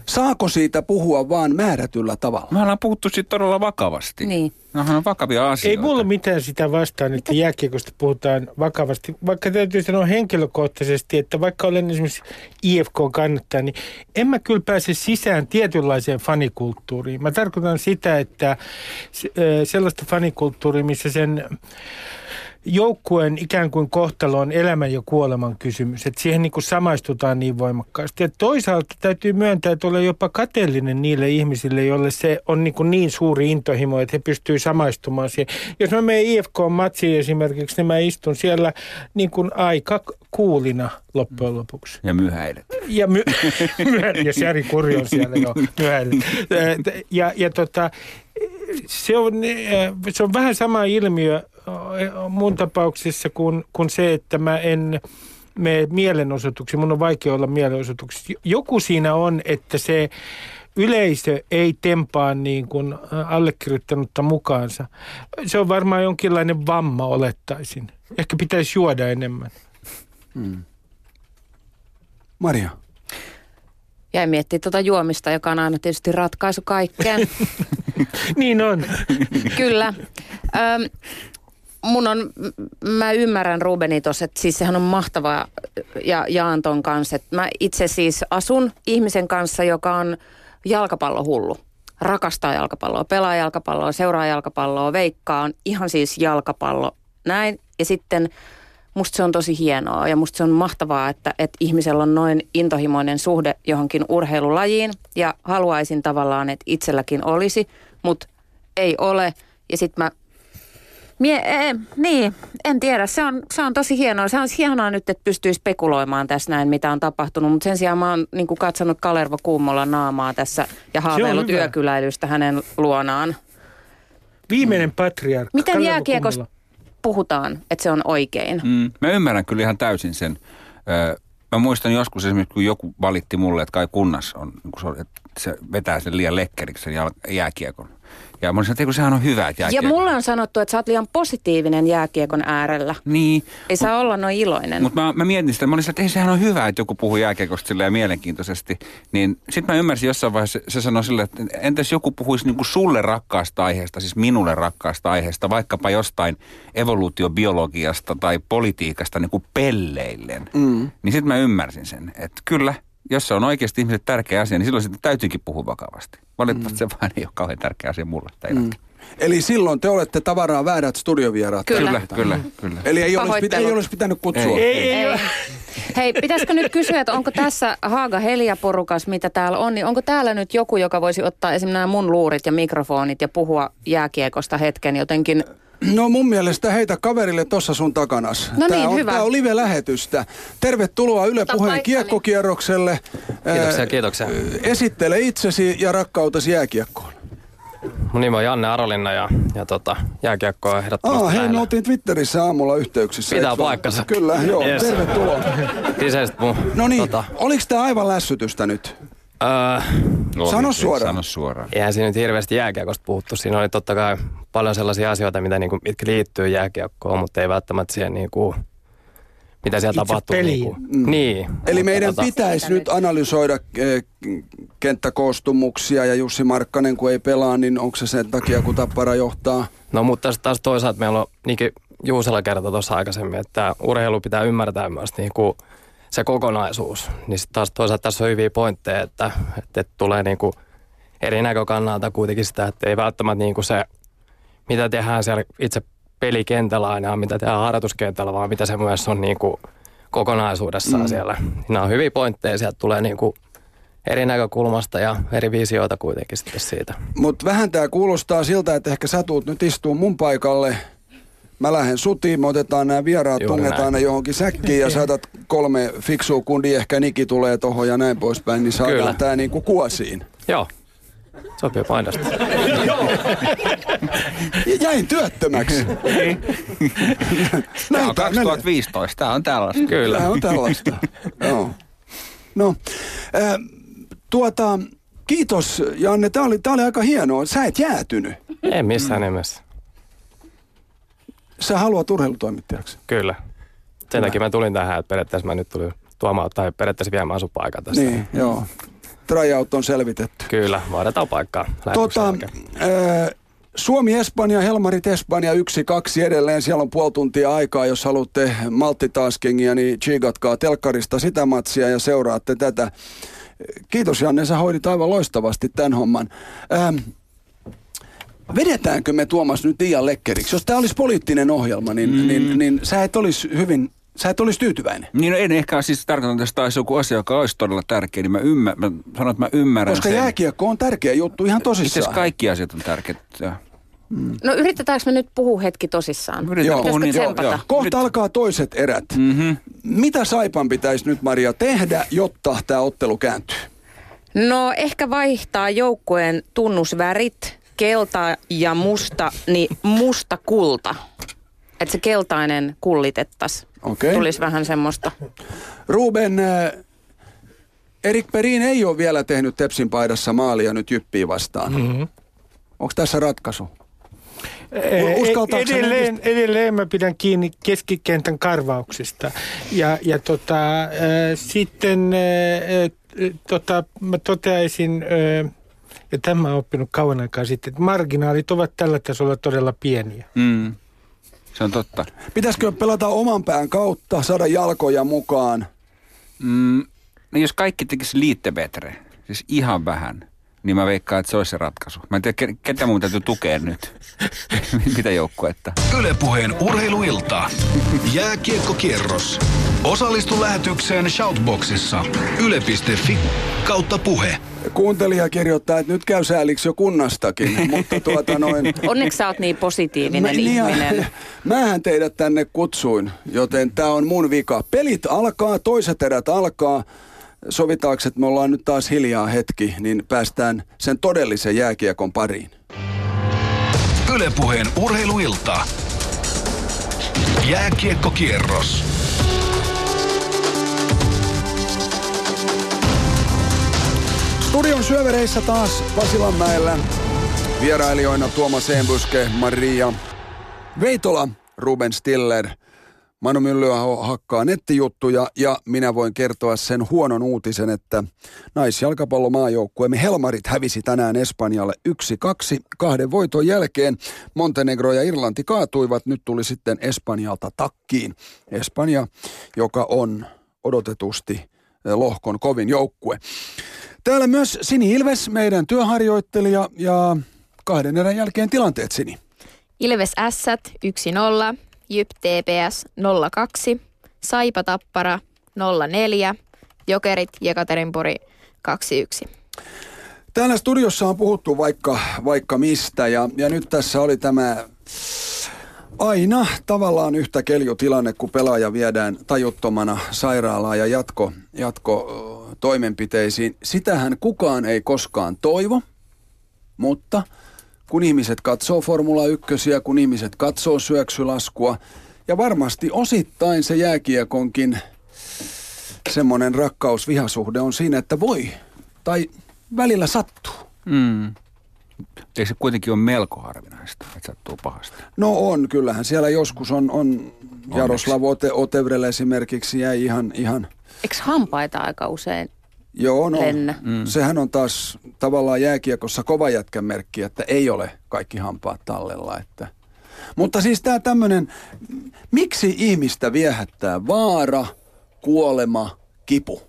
Saako siitä puhua vaan määrätyllä tavalla? Me ollaan puhuttu siitä todella vakavasti. Niin. Nämä on vakavia asioita. Ei mulla mitään sitä vastaan, että jääkiekosta puhutaan vakavasti. Vaikka täytyy sanoa henkilökohtaisesti, että vaikka olen esimerkiksi IFK-kannattaja, niin en mä kyllä pääse sisään tietynlaiseen fanikulttuuriin. Mä tarkoitan sitä, että sellaista fanikulttuuria, missä sen joukkueen ikään kuin kohtalo on elämän ja kuoleman kysymys. Että siihen niin kuin samaistutaan niin voimakkaasti. Ja toisaalta täytyy myöntää, että olen jopa kateellinen niille ihmisille, joille se on niin, kuin niin suuri intohimo, että he pystyvät samaistumaan siihen. Jos mä menen IFK-matsiin esimerkiksi, niin mä istun siellä niin kuin aika kuulina loppujen lopuksi. Ja myhäilet. Ja, my, jos Jari Kurri on siellä, jo myhäilet. Ja, ja tota, se on, se on vähän sama ilmiö mun tapauksessa kuin, kuin se, että mä en me mielenosoituksiin. Mun on vaikea olla mielenosoituksissa. Joku siinä on, että se yleisö ei tempaa niin kuin allekirjoittanutta mukaansa. Se on varmaan jonkinlainen vamma, olettaisin. Ehkä pitäisi juoda enemmän. Hmm. Maria. Jäi miettiä tuota juomista, joka on aina tietysti ratkaisu kaikkeen. niin on. Kyllä. Öm, mun on, mä ymmärrän Rubeni tuossa, että siis sehän on mahtavaa ja jaan ton kanssa. Että mä itse siis asun ihmisen kanssa, joka on jalkapallohullu. Rakastaa jalkapalloa, pelaa jalkapalloa, seuraa jalkapalloa, veikkaa on ihan siis jalkapallo. Näin. Ja sitten musta se on tosi hienoa ja musta se on mahtavaa, että, että ihmisellä on noin intohimoinen suhde johonkin urheilulajiin. Ja haluaisin tavallaan, että itselläkin olisi, mutta ei ole. Ja sitten mä Mie, e, niin, en tiedä. Se on, se on tosi hienoa. Se on hienoa nyt, että pystyy spekuloimaan tässä näin, mitä on tapahtunut. Mutta sen sijaan mä oon niin katsonut Kalervo Kuumolla naamaa tässä ja haaveillut yökyläilystä hänen luonaan. Viimeinen patriarkka. Miten jääkiekosta puhutaan, että se on oikein? Mm, mä ymmärrän kyllä ihan täysin sen. Ö, mä muistan joskus esimerkiksi, kun joku valitti mulle, että kai kunnas on, niin että se vetää sen liian lekkeriksi sen jääkiekon. Ja mä sanoin, että sehän on hyvä että Ja mulle on sanottu, että sä oot liian positiivinen jääkiekon äärellä. Niin. Ei saa olla noin iloinen. Mutta mä, mä mietin sitä, mä olin että ei sehän on hyvä, että joku puhuu jääkiekosta silleen mielenkiintoisesti. Niin sitten mä ymmärsin jossain vaiheessa, se sanoi sille, että entäs joku puhuisi niinku sulle rakkaasta aiheesta, siis minulle rakkaasta aiheesta, vaikkapa jostain evoluutiobiologiasta tai politiikasta niin kuin pelleillen. Mm. Niin sitten mä ymmärsin sen, että kyllä – jos se on oikeasti ihmiset tärkeä asia, niin silloin sitä täytyykin puhua vakavasti. Valitettavasti mm. se vaan ei ole kauhean tärkeä asia mulle tai mm. Eli silloin te olette tavaraa väärät studiovieraat. Kyllä. Kyllä, kyllä, kyllä. Eli ei olisi, pitä, ei olisi pitänyt kutsua. Ei. Ei, ei, Ei. Hei, pitäisikö nyt kysyä, että onko tässä Haaga Helia-porukas, mitä täällä on, niin onko täällä nyt joku, joka voisi ottaa esimerkiksi nämä mun luurit ja mikrofonit ja puhua jääkiekosta hetken jotenkin? No mun mielestä heitä kaverille tuossa sun takanas. No tää niin, on, hyvä. Tää on live-lähetystä. Tervetuloa Yle Ota Puheen paikkani. kiekkokierrokselle. Kiitoksia, kiitoksia. Esittele itsesi ja rakkautesi jääkiekkoon. Mun nimi on Janne Arolinna ja, ja tota, jääkiekko on ehdottomasti Aa, hei, me oltiin Twitterissä aamulla yhteyksissä. Pitää paikkansa. Kyllä, joo. Yes. Tervetuloa. Kyseistä mun, No niin, tota, oliko tämä aivan lässytystä nyt? Öö, Oli, Sano suoraan. Sano suoraan. eihän siinä nyt hirveästi jääkiekosta puhuttu. Siinä oli totta kai paljon sellaisia asioita, mitä, niinku, mitkä liittyy jääkiekkoon, mutta ei välttämättä siihen, niinku, mitä siellä Itse tapahtuu. Niinku. Mm. Niin. Eli mutta meidän tota, pitäisi nyt analysoida eh, kenttäkoostumuksia ja Jussi Markkanen kun ei pelaa, niin onko se sen takia kun Tappara johtaa? No mutta taas toisaalta meillä on, niin kuin Juusela kertoi tuossa aikaisemmin, että urheilu pitää ymmärtää myös niin kuin se kokonaisuus. Niin sitten taas toisaalta tässä on hyviä pointteja, että, että, tulee niin kuin eri näkökannalta kuitenkin sitä, että ei välttämättä niin kuin se, mitä tehdään siellä itse pelikentällä aina, mitä tehdään harjoituskentällä, vaan mitä se myös on niin kuin kokonaisuudessaan mm. siellä. Nämä on hyviä pointteja, sieltä tulee niin kuin eri näkökulmasta ja eri visioita kuitenkin sitten siitä. Mutta vähän tämä kuulostaa siltä, että ehkä sä tuut nyt istuu mun paikalle. Mä lähden sutiin, me otetaan nämä vieraat, Juuri tungetaan näin. ne johonkin säkkiin ja saatat kolme fiksua kundi, ehkä Niki tulee tohon ja näin poispäin, niin saadaan Kyllä. tää niinku kuosiin. Joo, sopii painasta. Ja Jäin työttömäksi. Tämä on Näin tää menee. 2015, tämä on tällaista. Kyllä. Tämä on tällaista. Joo. No, äh, tuota, kiitos Janne, tämä oli, tää oli aika hienoa. Sä et jäätynyt. Ei missään nimessä. Sä haluat urheilutoimittajaksi. Kyllä. Sen takia mä tulin tähän, että periaatteessa mä nyt tulin tuomaan tai periaatteessa viemään sun paikan tästä. Niin, joo. Tryout on selvitetty. Kyllä, vaaditaan paikkaa. Tota, äh, Suomi-Espanja, Helmarit Espanja, yksi, kaksi edelleen. Siellä on puoli tuntia aikaa, jos haluatte multitaskingia, niin chigatkaa telkkarista sitä matsia ja seuraatte tätä. Kiitos Janne, sä hoidit aivan loistavasti tämän homman. Ähm, vedetäänkö me Tuomas nyt liian lekkeriksi? Jos tämä olisi poliittinen ohjelma, niin, mm. niin, niin sä et olisi hyvin, sä et olisi tyytyväinen. Niin no en ehkä siis tarkoitan, että taisi joku asia, joka olisi todella tärkeä, niin mä, ymmär, mä sanon, että mä ymmärrän Koska sen. jääkiekko on tärkeä juttu ihan Itse tosissaan. asiassa kaikki asiat on tärkeitä. No yritetäänkö me nyt puhua hetki tosissaan? Yritetään Joo. puhua niin. tsempata? joo. Kohta Nyt- alkaa toiset erät. Mhm. Mitä Saipan pitäisi nyt Maria tehdä, jotta tämä ottelu kääntyy? No ehkä vaihtaa joukkueen tunnusvärit, kelta ja musta, niin musta kulta. Että se keltainen kullitettaisiin. Okei. Tulisi vähän semmoista. Ruben, äh, Erik Perin ei ole vielä tehnyt Tepsin paidassa maalia nyt Jyppiä vastaan. Mm-hmm. Onko tässä ratkaisu? Edelleen, edelleen mä pidän kiinni keskikentän karvauksista. Ja, ja tota, äh, sitten äh, äh, tota, mä toteaisin, äh, ja tämä on oppinut kauan aikaa sitten, että marginaalit ovat tällä tasolla todella pieniä. Mm. Se on totta. Pitäisikö pelata oman pään kautta, saada jalkoja mukaan? Mm. No jos kaikki tekisi liittebetre, siis ihan vähän, niin mä veikkaan, että se olisi se ratkaisu. Mä en tiedä, ke- ketä mun täytyy tukea nyt. Mitä joukkuetta? Ylepuheen urheiluilta. Jääkiekkokierros. Osallistu lähetykseen Shoutboxissa. Yle.fi kautta puhe. Kuuntelija kirjoittaa, että nyt käy sääliksi jo kunnastakin, mutta tuota noin... Onneksi sä oot niin positiivinen Mä- niin ja- ihminen. Mähän teidät tänne kutsuin, joten tämä on mun vika. Pelit alkaa, toiset erät alkaa. Sovitaanko, että me ollaan nyt taas hiljaa hetki, niin päästään sen todellisen jääkiekon pariin. Ylepuheen urheiluilta. Jääkiekkokierros. Studion syövereissä taas Pasilanmäellä. Vierailijoina Tuomas Embuske, Maria Veitola, Ruben Stiller, Manu Myllyä hakkaa nettijuttuja ja minä voin kertoa sen huonon uutisen, että naisjalkapallomaajoukkueemme Helmarit hävisi tänään Espanjalle 1-2 kahden voiton jälkeen. Montenegro ja Irlanti kaatuivat, nyt tuli sitten Espanjalta takkiin. Espanja, joka on odotetusti eh, lohkon kovin joukkue. Täällä myös Sini Ilves, meidän työharjoittelija ja kahden erän jälkeen tilanteet, Sini? Ilves Ässät 1-0, Jyp TPS 0-2, Saipa Tappara 0-4, Jokerit Jekaterinpuri 2-1. Täällä studiossa on puhuttu vaikka, vaikka mistä ja, ja nyt tässä oli tämä aina tavallaan yhtä keljutilanne, kun pelaaja viedään tajuttomana sairaalaan ja jatko, jatko toimenpiteisiin. Sitähän kukaan ei koskaan toivo, mutta kun ihmiset katsoo Formula 1, kun ihmiset katsoo syöksylaskua, ja varmasti osittain se jääkiekonkin semmoinen rakkaus-vihasuhde on siinä, että voi, tai välillä sattuu. Mm. Eikö se kuitenkin ole melko harvinaista, että sattuu pahasti? No on, kyllähän siellä joskus on, on Jaroslav Ote, Otevrelle esimerkiksi jäi ihan, ihan... Eikö hampaita aika usein Joo, no, mm. sehän on taas tavallaan jääkiekossa kova jätkän merkki, että ei ole kaikki hampaat tallella. Että. Mutta siis tämä tämmöinen, miksi ihmistä viehättää vaara, kuolema, kipu?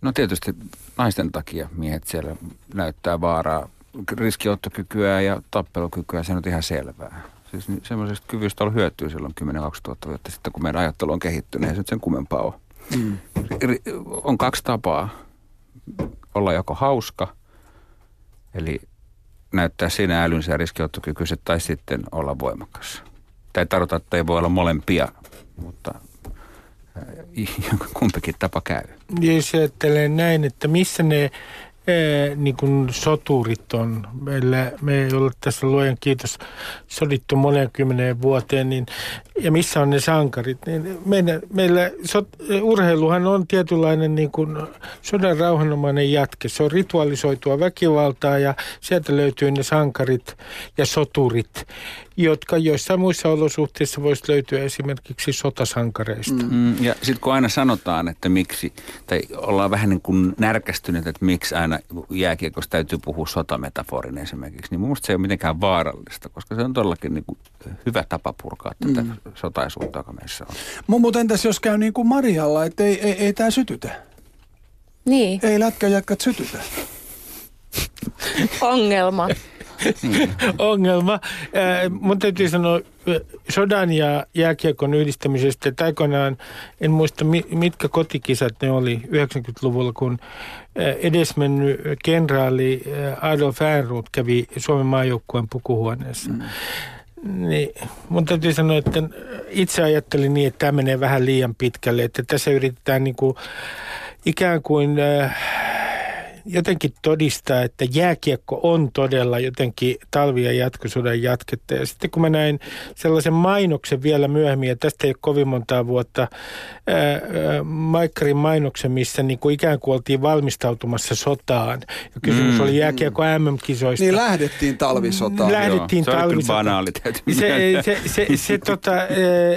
No tietysti naisten takia miehet siellä näyttää vaaraa, riskiottokykyä ja tappelukykyä, se on ihan selvää. Siis semmoisesta kyvystä on hyötyä silloin 10-20 vuotta sitten, kun meidän ajattelu on kehittynyt, ei se nyt sen kummempaa ole. Mm. On kaksi tapaa olla joko hauska, eli näyttää siinä älynsä ja riskiottokykyiset, tai sitten olla voimakas. Tämä ei tarkoita, että ei voi olla molempia, mutta kumpikin tapa käy. Jos ajattelee näin, että missä ne ee, niin kuin soturit on. Meillä, me ei ole tässä luojan kiitos sodittu monen kymmeneen vuoteen, niin, ja missä on ne sankarit. Niin meillä, meillä sot, urheiluhan on tietynlainen niin kuin sodan rauhanomainen jatke. Se on ritualisoitua väkivaltaa ja sieltä löytyy ne sankarit ja soturit jotka joissain muissa olosuhteissa voisi löytyä esimerkiksi sotasankareista. Mm. Ja sitten kun aina sanotaan, että miksi, tai ollaan vähän niin kuin närkästyneet, että miksi aina jääkiekossa täytyy puhua sotametaforin esimerkiksi, niin mun se ei ole mitenkään vaarallista, koska se on todellakin niin kuin hyvä tapa purkaa tätä mm. Sotaisuutta, joka meissä on. Mutta entäs jos käy niin kuin Marialla, että ei, ei, ei tämä sytytä? Niin. Ei lätkäjätkät sytytä. Ongelma. ongelma. Äh, mun täytyy sanoa sodan ja jääkiekon yhdistämisestä, että aikoinaan, en muista mitkä kotikisat ne oli 90-luvulla, kun edesmennyt kenraali Adolf Ehrnrooth kävi Suomen maajoukkueen pukuhuoneessa. Mm. Niin, mun täytyy sanoa, että itse ajattelin niin, että tämä menee vähän liian pitkälle, että tässä yritetään niin kuin ikään kuin äh, jotenkin todistaa, että jääkiekko on todella jotenkin talvi- ja jatkosodan jatketta. Ja sitten kun mä näin sellaisen mainoksen vielä myöhemmin, ja tästä ei ole kovin montaa vuotta, ää, Maikkarin mainoksen, missä niin kuin ikään kuin oltiin valmistautumassa sotaan. Ja kysymys mm. oli jääkiekko MM-kisoista. Niin lähdettiin talvisotaan. Lähdettiin Joo, talvisotaan. Se, se, se, se, se tota,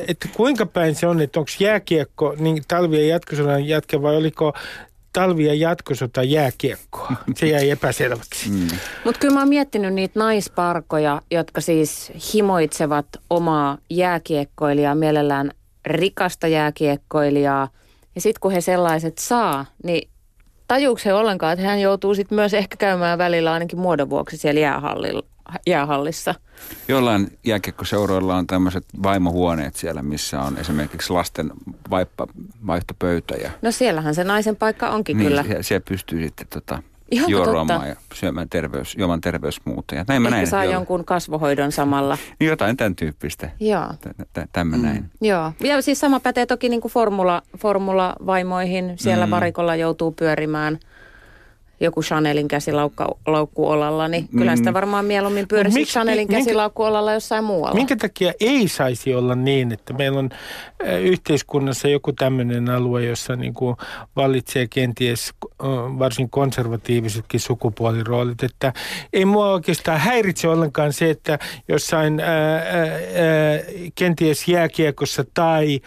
että kuinka päin se on, että onko jääkiekko niin talvi- ja jatkosodan jatke vai oliko talvi- ja jatkosota jääkiekkoa. Se jäi epäselväksi. Mm. Mutta kyllä mä oon miettinyt niitä naisparkoja, jotka siis himoitsevat omaa jääkiekkoilijaa, mielellään rikasta jääkiekkoilijaa. Ja sitten kun he sellaiset saa, niin tajuuko he ollenkaan, että hän joutuu sitten myös ehkä käymään välillä ainakin muodon vuoksi siellä jäähallilla, jäähallissa. Jollain jääkiekkoseuroilla on tämmöiset vaimohuoneet siellä, missä on esimerkiksi lasten vaippa, vaihtopöytä. Ja... No siellähän se naisen paikka onkin niin, kyllä. Siellä, siellä pystyy sitten tota, juoruamaan ja syömään terveys, juoman terveysmuuta. Ja näin mä näin, saa joo. jonkun kasvohoidon samalla. niin jotain tämän tyyppistä. Joo. Tämä mm. näin. Joo. Ja siis sama pätee toki niin kuin formula, formula-vaimoihin. Siellä mm. varikolla joutuu pyörimään – joku Chanelin käsilaukku olalla, niin kyllä mm. sitä varmaan mieluummin pyörisi Miksi, Chanelin käsilaukku olalla jossain muualla. Minkä takia ei saisi olla niin, että meillä on yhteiskunnassa joku tämmöinen alue, jossa niin kuin vallitsee kenties varsin konservatiivisetkin sukupuoliroolit, että ei mua oikeastaan häiritse ollenkaan se, että jossain ää, ää, kenties jääkiekossa tai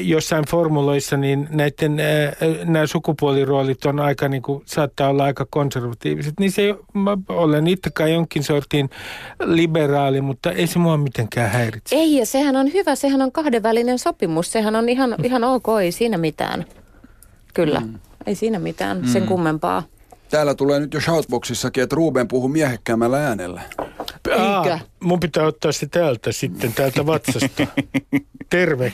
jossain formuloissa, niin näiden ää, nämä sukupuoliroolit on aika niin kuin, saattaa olla olla aika konservatiiviset, niin se, mä olen itsekään jonkin sortin liberaali, mutta ei se mua mitenkään häiritse. Ei, ja sehän on hyvä, sehän on kahdenvälinen sopimus, sehän on ihan, ihan ok, ei siinä mitään. Kyllä, mm. ei siinä mitään mm. sen kummempaa. Täällä tulee nyt jo shoutboxissakin, että Ruben puhuu miehekkäämällä äänellä. Aa, mun pitää ottaa se täältä sitten, täältä vatsasta. Terve.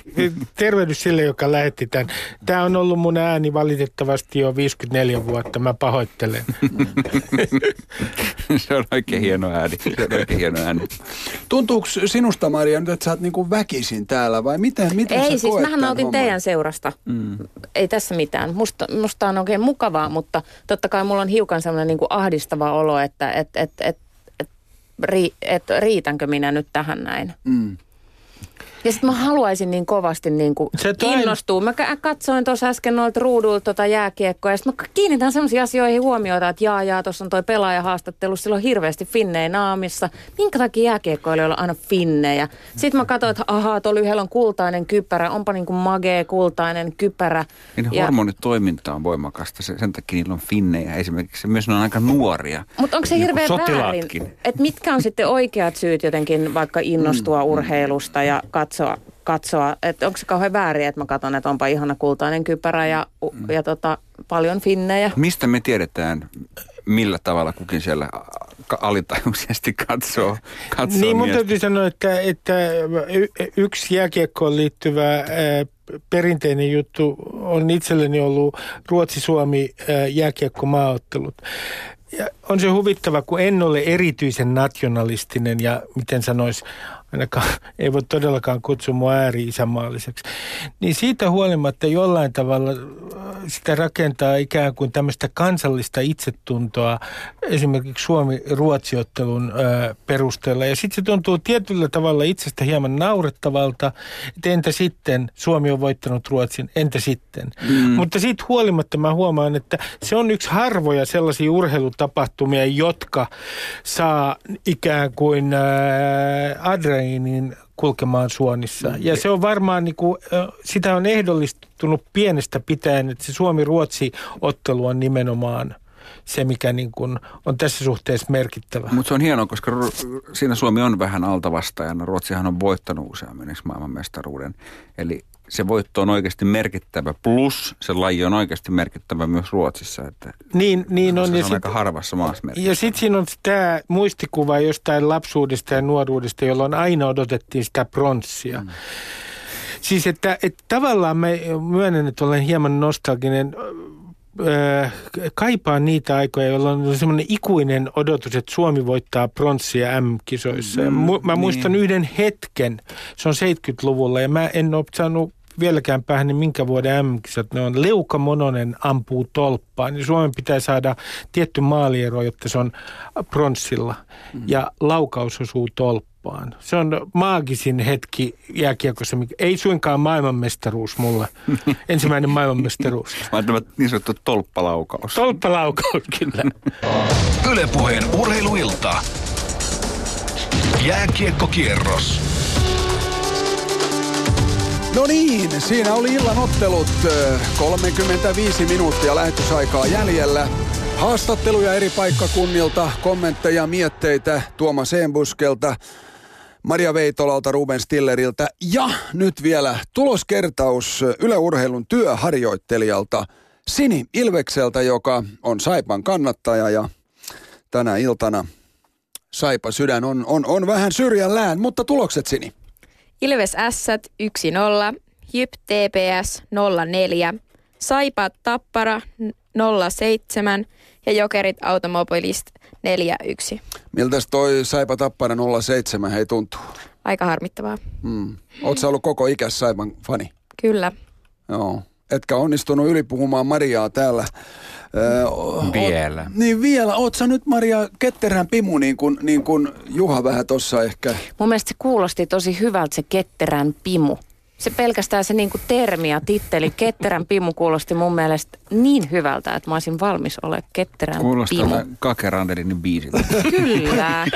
Tervehdys sille, joka lähetti tämän. Tämä on ollut mun ääni valitettavasti jo 54 vuotta. Mä pahoittelen. se on oikein hieno ääni. Se on oikein hieno ääni. Tuntuuko sinusta, Maria, nyt, että sä oot niinku väkisin täällä vai miten, miten Ei, sä siis mähän nautin homman? teidän seurasta. Mm. Ei tässä mitään. Musta, musta on oikein mukavaa, mutta totta kai mulla on hiukan sellainen niin kuin ahdistava olo, että et, et, et, et, ri, et, riitänkö minä nyt tähän näin. Mm. Ja sitten mä haluaisin niin kovasti niin kuin Se toin- innostua. Mä katsoin tuossa äsken noilta ruudulta tota jääkiekkoa ja sitten mä kiinnitän sellaisiin asioihin huomiota, että jaa jaa, tuossa on toi pelaajahaastattelu, sillä on hirveästi finnejä naamissa. Minkä takia jääkiekkoilijoilla on aina finnejä? Sitten mä katsoin, että ahaa, tuolla yhdellä on kultainen kypärä, onpa niin kuin magee kultainen kypärä. Niin Ja- hormonitoiminta on voimakasta, se, sen takia niillä on finnejä esimerkiksi. Myös ne on aika nuoria. Mutta onko se Niin hirveän väärin, että mitkä on sitten oikeat syyt jotenkin vaikka innostua mm. urheilusta ja katsoa, katsoa että onko se kauhean väärin, että mä katson, että onpa ihana kultainen kypärä ja, Mm. ja tota, paljon finnejä. Mistä me tiedetään, millä tavalla kukin siellä alitajuisesti katsoo, katsoo Niin mun täytyy sanoa, että, että yksi jääkiekkoon liittyvä perinteinen juttu on itselleni ollut Ruotsi-Suomi ää, jääkiekkomaaottelut. Ja on se huvittava, kun en ole erityisen nationalistinen ja miten sanois, ainakaan ei voi todellakaan kutsua mua ääri-isämaalliseksi. Niin siitä huolimatta jollain tavalla äh, sitä rakentaa ikään kuin tämmöistä kansallista itsetuntoa esimerkiksi Suomi-Ruotsiottelun äh, perusteella. Ja sitten se tuntuu tietyllä tavalla itsestä hieman naurettavalta, että entä sitten Suomi on voittanut Ruotsin, entä sitten. Mm. Mutta siitä huolimatta mä huomaan, että se on yksi harvoja sellaisia urheilutapahtumia, jotka saa ikään kuin äh, adrenaliinin kulkemaan suonissa. Ja se on varmaan, niin kuin, sitä on ehdollistunut pienestä pitäen, että se Suomi-Ruotsi-ottelu on nimenomaan se, mikä niin kuin on tässä suhteessa merkittävä. Mutta se on hienoa, koska siinä Suomi on vähän altavastaajana. Ruotsihan on voittanut useammin maailmanmestaruuden. Eli se voitto on oikeasti merkittävä. Plus se laji on oikeasti merkittävä myös Ruotsissa. Että Niin, niin on. se Ja on sit- aika harvassa maassa. Ja sitten siinä on tämä muistikuva jostain lapsuudesta ja nuoruudesta, jolloin aina odotettiin sitä pronssia. Mm. Siis että, että tavallaan mä myönnän, että olen hieman nostalginen. Kaipaan niitä aikoja, jolloin on semmoinen ikuinen odotus, että Suomi voittaa pronssia M-kisoissa. Mm, mä niin. muistan yhden hetken, se on 70-luvulla ja mä en ole saanut vieläkään päähän, niin minkä vuoden M-kisat ne on. Leuka Mononen ampuu tolppaan, niin Suomen pitää saada tietty maaliero, jotta se on pronssilla. Mm. Ja laukaus osuu tolppaan. Se on maagisin hetki jääkiekossa, mikä- ei suinkaan maailmanmestaruus mulle. Ensimmäinen maailmanmestaruus. Vaan tämä niin sanottu tolppalaukaus. Tolppalaukaus kyllä. Ylepuheen urheiluilta. Jääkiekkokierros. No niin, siinä oli illan ottelut. Ö, 35 minuuttia lähetysaikaa jäljellä. Haastatteluja eri paikkakunnilta, kommentteja, mietteitä Tuomas Eenbuskelta, Maria Veitolalta, Ruben Stilleriltä ja nyt vielä tuloskertaus Yle Urheilun työharjoittelijalta Sini Ilvekseltä, joka on Saipan kannattaja ja tänä iltana Saipa sydän on, on, on vähän syrjällään, mutta tulokset Sini. Ilves S 1-0, Jyp TPS 0-4, Saipa Tappara 0-7 ja Jokerit Automobilist 4-1. Miltäs toi Saipa Tappara 07 hei tuntuu? Aika harmittavaa. Mm. Oot sä ollut koko ikäs Saipan fani? Kyllä. Joo. Etkä onnistunut ylipuhumaan Mariaa täällä. Öö, oot- Vielä. niin vielä. Oot sä nyt Maria ketterän pimu niin kuin, niin kuin Juha vähän tossa ehkä. Mun mielestä se kuulosti tosi hyvältä se ketterän pimu. Se pelkästään se niinku termi ja titteli ketterän pimu kuulosti mun mielestä niin hyvältä, että mä olisin valmis olemaan ketterän Kuulostaa pimu. vähän Kake Randelinin biisiltä. Kyllä.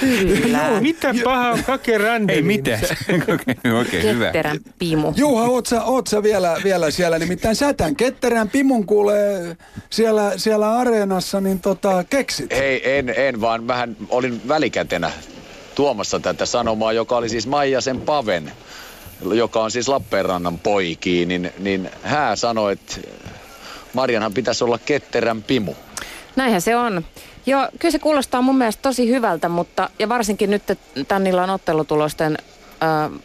Kyllä. Mitä paha on Kake Randelin? Ei mitään. Okei, Oikein hyvä. Ketterän pimu. Juha, oot sä, oot sä vielä, vielä siellä? Nimittäin sätän ketterän pimun kuulee siellä, siellä areenassa, niin tota, keksit. Ei, en, en, vaan vähän olin välikätenä tuomassa tätä sanomaa, joka oli siis Maijasen Paven, joka on siis Lappeenrannan poikiin, niin, niin hän sanoi, että Marianhan pitäisi olla ketterän pimu. Näinhän se on. Joo, kyllä se kuulostaa mun mielestä tosi hyvältä, mutta ja varsinkin nyt tämän illan ottelutulosten äh,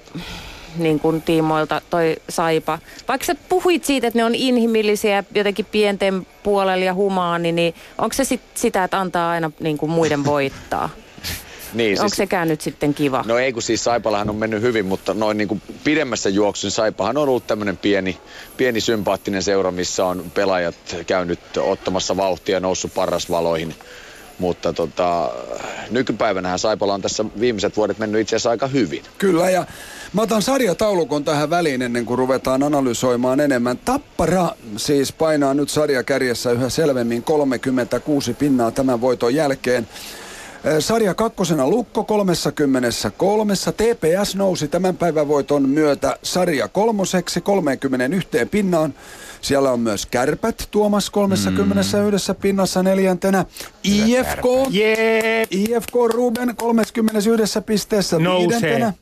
niin kuin tiimoilta toi Saipa. Vaikka sä puhuit siitä, että ne on inhimillisiä jotenkin pienten puolella ja humaani, niin onko se sit sitä, että antaa aina niin kuin muiden voittaa? Niin, Onko siis, sekään nyt sitten kiva? No ei, kun siis Saipallahan on mennyt hyvin, mutta noin niin kuin pidemmässä juoksun Saipahan on ollut tämmöinen pieni, pieni sympaattinen seura, missä on pelaajat käynyt ottamassa vauhtia ja noussut parrasvaloihin. Mutta tota, nykypäivänähän Saipala on tässä viimeiset vuodet mennyt itse asiassa aika hyvin. Kyllä, ja mä otan sarjataulukon tähän väliin ennen kuin ruvetaan analysoimaan enemmän. Tappara siis painaa nyt sarjakärjessä yhä selvemmin 36 pinnaa tämän voiton jälkeen. Sarja kakkosena Lukko 33. TPS nousi tämän päivän voiton myötä sarja kolmoseksi 31 pinnaan. Siellä on myös Kärpät Tuomas 31 mm. pinnassa neljäntenä. IFK, yeah. IFK Ruben 31 pisteessä Nousee. viidentenä.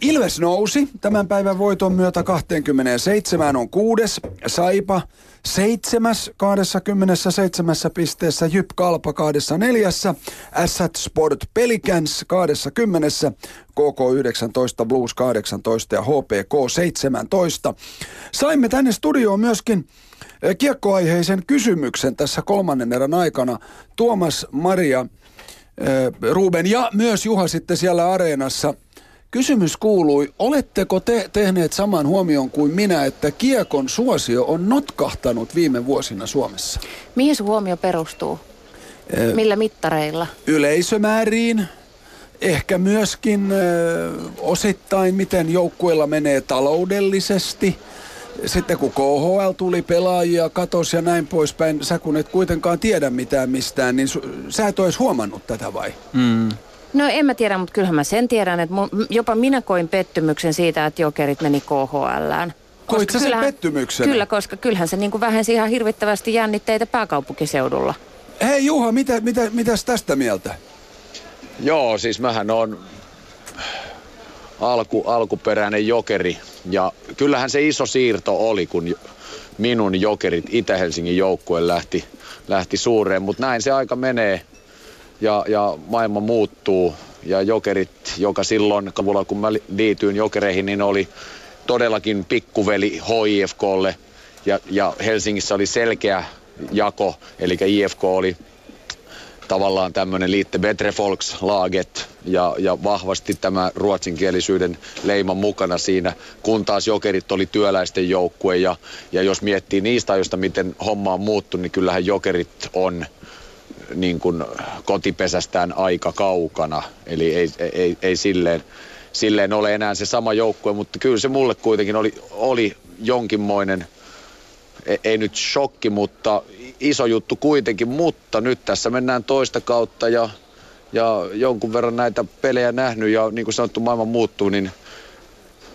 Ilves nousi tämän päivän voiton myötä 27 on kuudes. Saipa seitsemäs 27 pisteessä, Jyp Kalpa 24, Assat Sport Pelicans 20, KK 19, Blues 18 ja HPK 17. Saimme tänne studioon myöskin kiekkoaiheisen kysymyksen tässä kolmannen erän aikana. Tuomas, Maria, Ruben ja myös Juha sitten siellä areenassa – Kysymys kuului, oletteko te tehneet saman huomion kuin minä, että kiekon suosio on notkahtanut viime vuosina Suomessa? Mihin sun huomio perustuu? Ee, Millä mittareilla? Yleisömääriin, ehkä myöskin ö, osittain miten joukkueella menee taloudellisesti. Sitten kun KHL tuli pelaajia, katos ja näin poispäin, sä kun et kuitenkaan tiedä mitään mistään, niin su- sä et olisi huomannut tätä vai? Mm. No en mä tiedä, mutta kyllähän mä sen tiedän, että mun, jopa minä koin pettymyksen siitä, että jokerit meni KHLään. Koit sä sen pettymyksen? Kyllä, koska kyllähän se niin kuin vähensi ihan hirvittävästi jännitteitä pääkaupunkiseudulla. Hei Juha, mitä, mitä, mitäs tästä mieltä? Joo, siis mähän on alku, alkuperäinen jokeri. Ja kyllähän se iso siirto oli, kun minun jokerit Itä-Helsingin joukkue lähti, lähti suureen. Mutta näin se aika menee ja, ja maailma muuttuu. Ja jokerit, joka silloin kun mä liityin jokereihin, niin oli todellakin pikkuveli HIFKlle. Ja, ja Helsingissä oli selkeä jako, eli IFK oli tavallaan tämmöinen liitte Betre Volkslaget ja, ja vahvasti tämä ruotsinkielisyyden leima mukana siinä, kun taas jokerit oli työläisten joukkue ja, ja jos miettii niistä ajoista, miten homma on muuttunut, niin kyllähän jokerit on niin kuin kotipesästään aika kaukana. Eli ei, ei, ei silleen, silleen ole enää se sama joukkue, mutta kyllä se mulle kuitenkin oli, oli jonkinmoinen, ei, ei nyt shokki, mutta iso juttu kuitenkin. Mutta nyt tässä mennään toista kautta ja, ja jonkun verran näitä pelejä nähnyt ja niin kuin sanottu maailma muuttuu, niin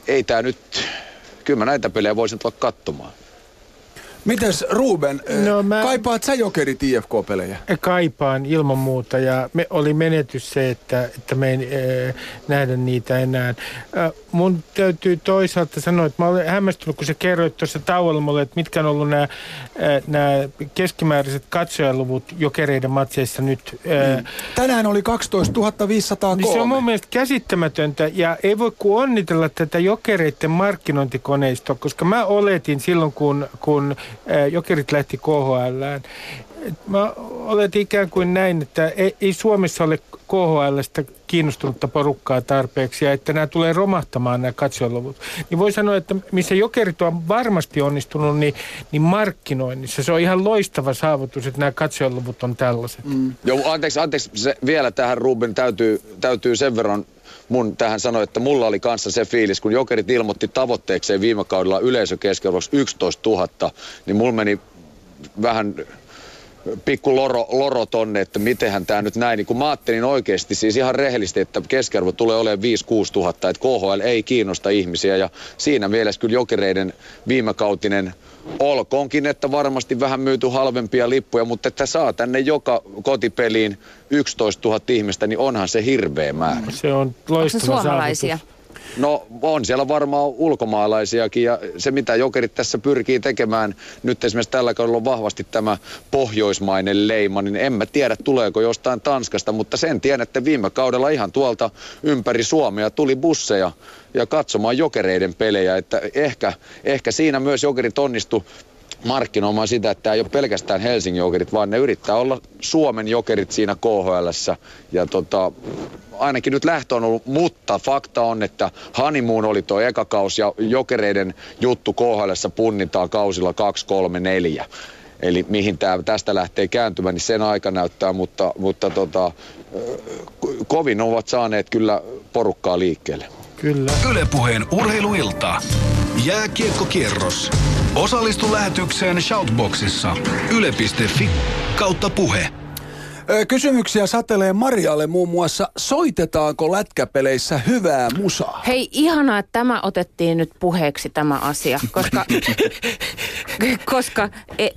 ei tämä nyt, kyllä mä näitä pelejä voisin tulla katsomaan. Mites Ruben, no, mä... kaipaat sä jokerit IFK-pelejä? Kaipaan ilman muuta ja me oli menetys se, että, että me ei äh, nähdä niitä enää. Äh, mun täytyy toisaalta sanoa, että mä olen hämmästynyt, kun sä kerroit tuossa tauolla mulle, että mitkä on ollut nämä, äh, keskimääräiset katsojaluvut jokereiden matseissa nyt. Äh, Tänään oli 12 503. Niin se on mun mielestä käsittämätöntä ja ei voi kuin onnitella tätä jokereiden markkinointikoneistoa, koska mä oletin silloin, kun, kun Jokerit lähti KHLään. Mä oletin ikään kuin näin, että ei, ei Suomessa ole KHLstä kiinnostunutta porukkaa tarpeeksi ja että nämä tulee romahtamaan nämä katsojaluvut. Niin voi sanoa, että missä jokerit on varmasti onnistunut, niin, niin markkinoinnissa se on ihan loistava saavutus, että nämä katsojaluvut on tällaiset. Mm. Joo, anteeksi, anteeksi se, vielä tähän Ruben täytyy, täytyy sen verran mun tähän sanoa, että mulla oli kanssa se fiilis, kun Jokerit ilmoitti tavoitteekseen viime kaudella yleisökeskiarvoksi 11 000, niin mulla meni vähän pikku loro, loro tonne, että mitenhän tämä nyt näin. Niin kun mä ajattelin oikeasti siis ihan rehellisesti, että keskiarvo tulee olemaan 5-6 tuhatta, että KHL ei kiinnosta ihmisiä ja siinä mielessä kyllä jokereiden viimekautinen olkoonkin, että varmasti vähän myyty halvempia lippuja, mutta että saa tänne joka kotipeliin 11 000 ihmistä, niin onhan se hirveä määrä. Se on loistava suomalaisia? Saavutus. No on siellä varmaan ulkomaalaisiakin ja se mitä jokerit tässä pyrkii tekemään, nyt esimerkiksi tällä kaudella on vahvasti tämä pohjoismainen leima, niin en mä tiedä tuleeko jostain Tanskasta, mutta sen tiedän, että viime kaudella ihan tuolta ympäri Suomea tuli busseja ja katsomaan jokereiden pelejä, että ehkä, ehkä siinä myös jokerit onnistu markkinoimaan sitä, että tämä ei ole pelkästään Helsingin jokerit, vaan ne yrittää olla Suomen jokerit siinä KHL. Ja tota, ainakin nyt lähtö on ollut, mutta fakta on, että Honeymoon oli tuo eka kausi ja jokereiden juttu KHL punnitaan kausilla 2, 3, 4. Eli mihin tämä tästä lähtee kääntymään, niin sen aika näyttää, mutta, mutta tota, kovin ovat saaneet kyllä porukkaa liikkeelle. Kyllä. Ylepuheen urheiluilta. Jääkiekkokierros. Osallistu lähetykseen Shoutboxissa. Yle.fi kautta puhe. Kysymyksiä satelee Marialle muun muassa, soitetaanko lätkäpeleissä hyvää musaa? Hei, ihanaa, että tämä otettiin nyt puheeksi tämä asia, koska, koska e,